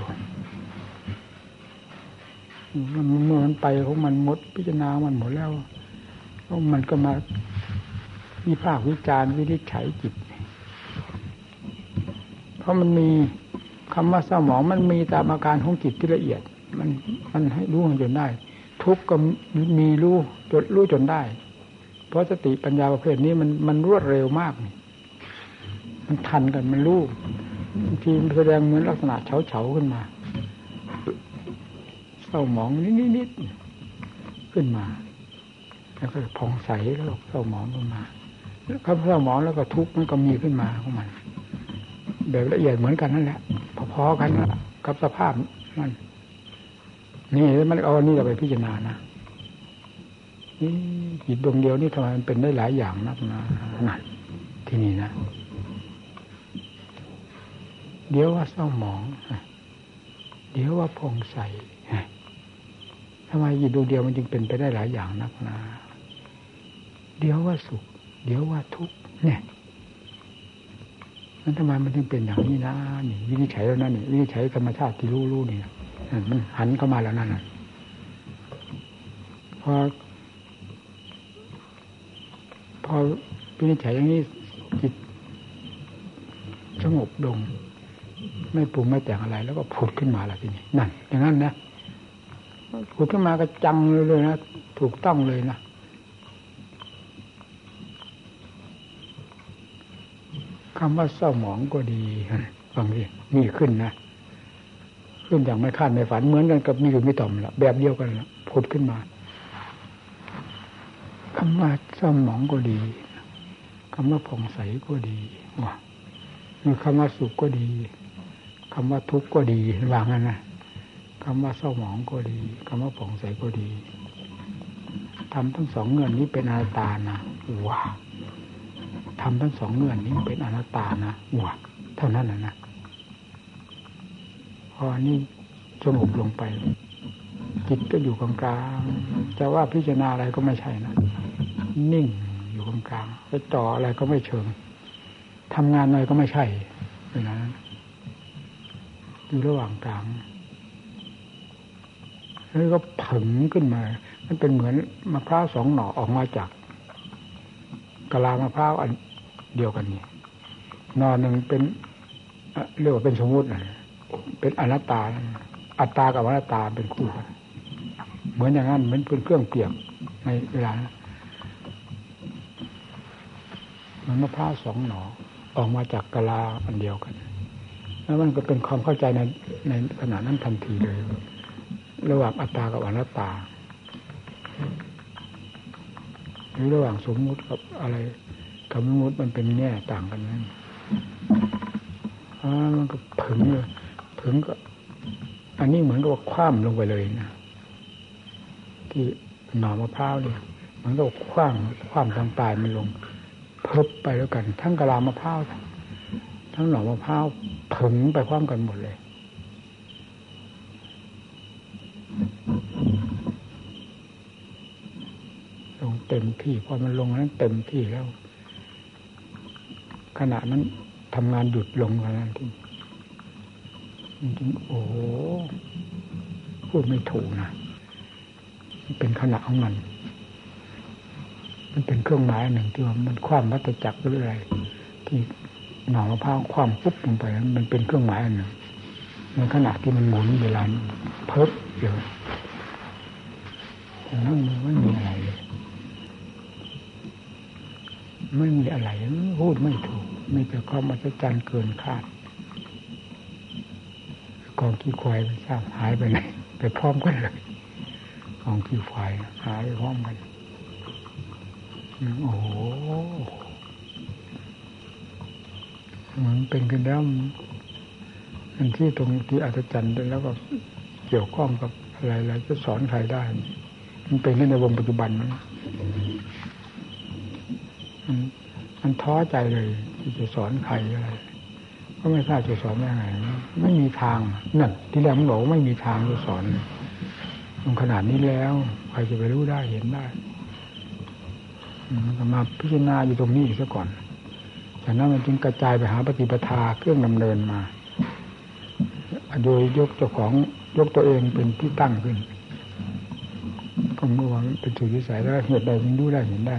มันเมื่อมันไปของมันหมดพิจารณามันหมดแล้ว มันก็มาวิพากวิจารณ์วินิจฉัยจิต เพราะมันมีคำว่าสมองมันมีตามอาการของจิตที่ละเอียด มันมันให้รู้จนได้ ทุกข์ก็มีรู้จนรู้จนได้ เพราะสติปัญญาประเภทนี้มันมันรวดเร็วมากมันทันกันมันรู้ทีมแสดงเหมือนลักษณะเฉาเฉาขึ้นมาเศร้าหมองนิดนิดขึ้นมา แล้วก็ผ่องใสแล้วเศร้าหมองขึ้นมาครับเศร้าหมองแล้วก็ทุกข์มันก็มีขึ้นมาของมัน แบบละเอียดเหมือนกันนั่นแหละพอๆกันนะกับสภาพมันนี่มันเอานี่เราไปพิจารณานะนี่จิตดวงเดียวนี่ทำไมมันเป็นได้หลายอย่างนักนะนั่นที่นี่นะเดี๋ยวว่าเศร้าหมองเดี๋ยวว่าพองใสทำไมจิตดวงเดียวมันจึงเป็นไปได้หลายอย่างนักนะ เดี๋ยวว่าสุข เดี๋ยวว่าทุกข์เนี่ยนั้นทำไมมันถึงเป็นอย่างนี้นะนี่วินิจฉัยแล้วนั่นนี่วินิจฉัยธรรมชาติที่รู้รู้นี่มันหันเข้ามาแล้วนั่นน่ะพอพอวินิจฉัยอย่างนี้จิตสงบลง ไม่ปรุงไม่แต่งอะไร แล้วก็ผุดขึ้นมาแล้วทีนี้นั่น อย่างนั้นนะผุดขึ้นมาก็จังเลยเลยนะถูกต้องเลยนะ คำว่าเศร้าหมองก็ดีฟังดิมีขึ้นนะขึ้นอย่างไม่คาดไม่ฝันเหมือนกันกับมีอยู่ไม่ต่อมละแบบเดียวกันละผุดขึ้นมาคำว่าเศร้าหมองก็ดีคำว่าผ่องใสก็ดีว่าคำว่าสุขก็ดีคำว่าทุกข์ก็ดีวางนั้นนะคำว่าเศร้าหมองก็ดีคำว่าผ่องใสก็ดีทำทั้งสองเงื่อนนี้เป็นอาตานะว้า ทำทั้งสองเงื่อนนี้เป็นอนัตตานะว้าเท่านั้นนะนะพอนี้สงบลงไป จิตก็อยู่กลางกลางจะว่าพิจารณาอะไรก็ไม่ใช่นะ นิ่งอยู่กลางกลางไปต่ออะไรก็ไม่เชิงทำงานอะไรก็ไม่ใช่เวลานั้นอยู่ระหว่างกลางแล้วก็ผึ่งขึ้นมา มันเป็นเหมือนมะพร้าวสองหน่อออกมาจากกะลามะพร้าวอัน เดียวกันนี่นอนหนึ่งเป็นเรียกว่าเป็นสมมุตินะเป็นอนัตตา อัตตากับอนัตตาเป็นคู่กันเหมือนอย่างนั้นเหมือนเป็นเครื่องเปรียบในเวลานะมันมะพร้าวสองหน่อออกมาจากกะลาอันเดียวกัน แล้วมันก็เป็นความเข้าใจในในขณะนั้นทันทีเลย ระหว่างอัตตากับอนัตตา หรือระหว่างสมมุติกับอะไร กับมมุตมันเป็นแง่ต่างกันนั่นอ่ามันก็ผึ่งเลยผึ่งก็ อันนี้เหมือนกับว่าคว่ำลงไปเลยนะที่หน่อมะพร้าวเนี่ยมันก็คว่ำคว่ำทางปลายมันลงเพิบไปแล้วกัน ทั้งกะลามะพร้าวทั้งหน่อมะพร้าวผึ่งไปพร้อมกันหมดเลยลงเต็มที่พอมันลงนั้นเต็มที่แล้ว ขณะนั้นทำงานหยุดลงแล้วนั้นที่จริงโอ้โหพูดไม่ถูกนะเป็นขณะของมัน มันเป็นเครื่องหมายหนึ่งที่ว่ามันคว่ำวัตจักรหรืออะไรที่หน่อมะพร้าวคว่ำปุ๊บลงไปมันเป็นเครื่องหมายหนึ่งในขณะที่มันหมุนเวลาเพิบเดียวนั่นไม่มีอะไรเลยไม่มีอะไรพูดไม่ถูก มีแต่ความอัศจรรย์เกินคาดกองขี้ควายไม่ทราบหายไปไหนไปพร้อมกันเลยกองขี้ควายหายไปพร้อมกันโอ้โหมันเป็นกันแล้วมันที่ตรงที่อัศจรรย์แล้วก็เกี่ยวข้องกับอะไรๆจะสอนใครได้ มันเป็นในวงปัจจุบันนมัน ท้อใจเลย ที่จะสอนใครอะไรก็ไม่ทราบจะสอนยังไงไม่มีทางนั่นที่แรกมันบอกว่าไม่มีทางจะสอนมันขนาดนี้แล้วใครจะไปรู้ได้เห็นได้มันมาพิจารณาอยู่ตรงนี้ซะก่อนจากนั้นมันจึงกระจายไปหาปฏิปทาเครื่องดำเนินมา โดยยกเจ้าของยกตัวเองเป็นที่ตั้งขึ้นก็เมื่อวานเป็นสุดวิสัยแล้วเหตุใดจึงรู้ได้เห็นได้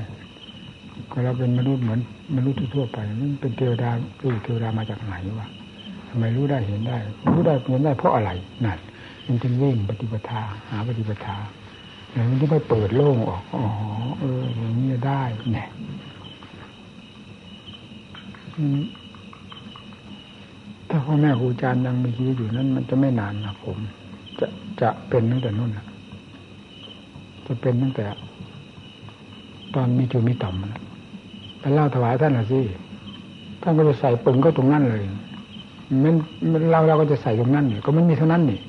ก็เราเป็นมนุษย์เหมือนมนุษย์ทั่วไปมันเป็นเทวดารู้เทวดามาจากไหนวะทำไมรู้ได้เห็นได้ รู้ได้เห็นได้เพราะอะไรนั่นมันจึงวิ่งปฏิปทาหาปฏิปทาแล้วมันจะไม่เปิดโล่งออกอ๋อเอออย่างนี้ได้เนี่ยถ้าพ่อแม่ครูอาจารย์ยังมีชีวิตอยู่นั้นมันจะไม่นานนะผม จะจะเป็นตั้งแต่นู่นนะจะเป็นตั้งแต่ ตอนมีจูมีต่ำนะไปเล่าถวายท่านละสิท่านก็จะใส่ปึงก็ตรงนั้นเลยมันมันเราเราก็จะใส่ตรงนั้นเนี่ยก็ไม่มีเท่านั้นนี่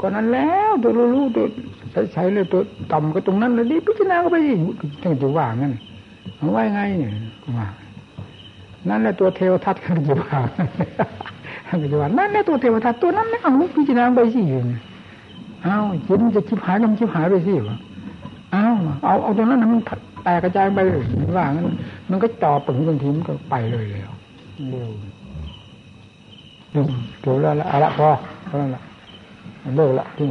ก็นั้นแล้วตัวรู้ตัวใช้เลยตัวต่ำก็ตรงนั้นเลยนี่พิจารณาก็ไปสิท่านจะว่างั้นว่าไงเนี่ยว่านั่นแหละตัวเทวทัตกันจะว่าท่านจะว่านั่นแหละตัวเทวทัตตัวนั้นไม่เอาพิจารณาไปสิอยู่ อาจิตมันจะชิบหายมันชิบหายไปสิวะเอาเอาเอาตรงนั้นมันแตกกระจายไปเลยว่างั้นมันก็จ่อปึงบางทีมันก็ไปเลยแล้วเร็วเร็วเร็วแล้วละเอาละพอเท่านั้นละเลิกละที่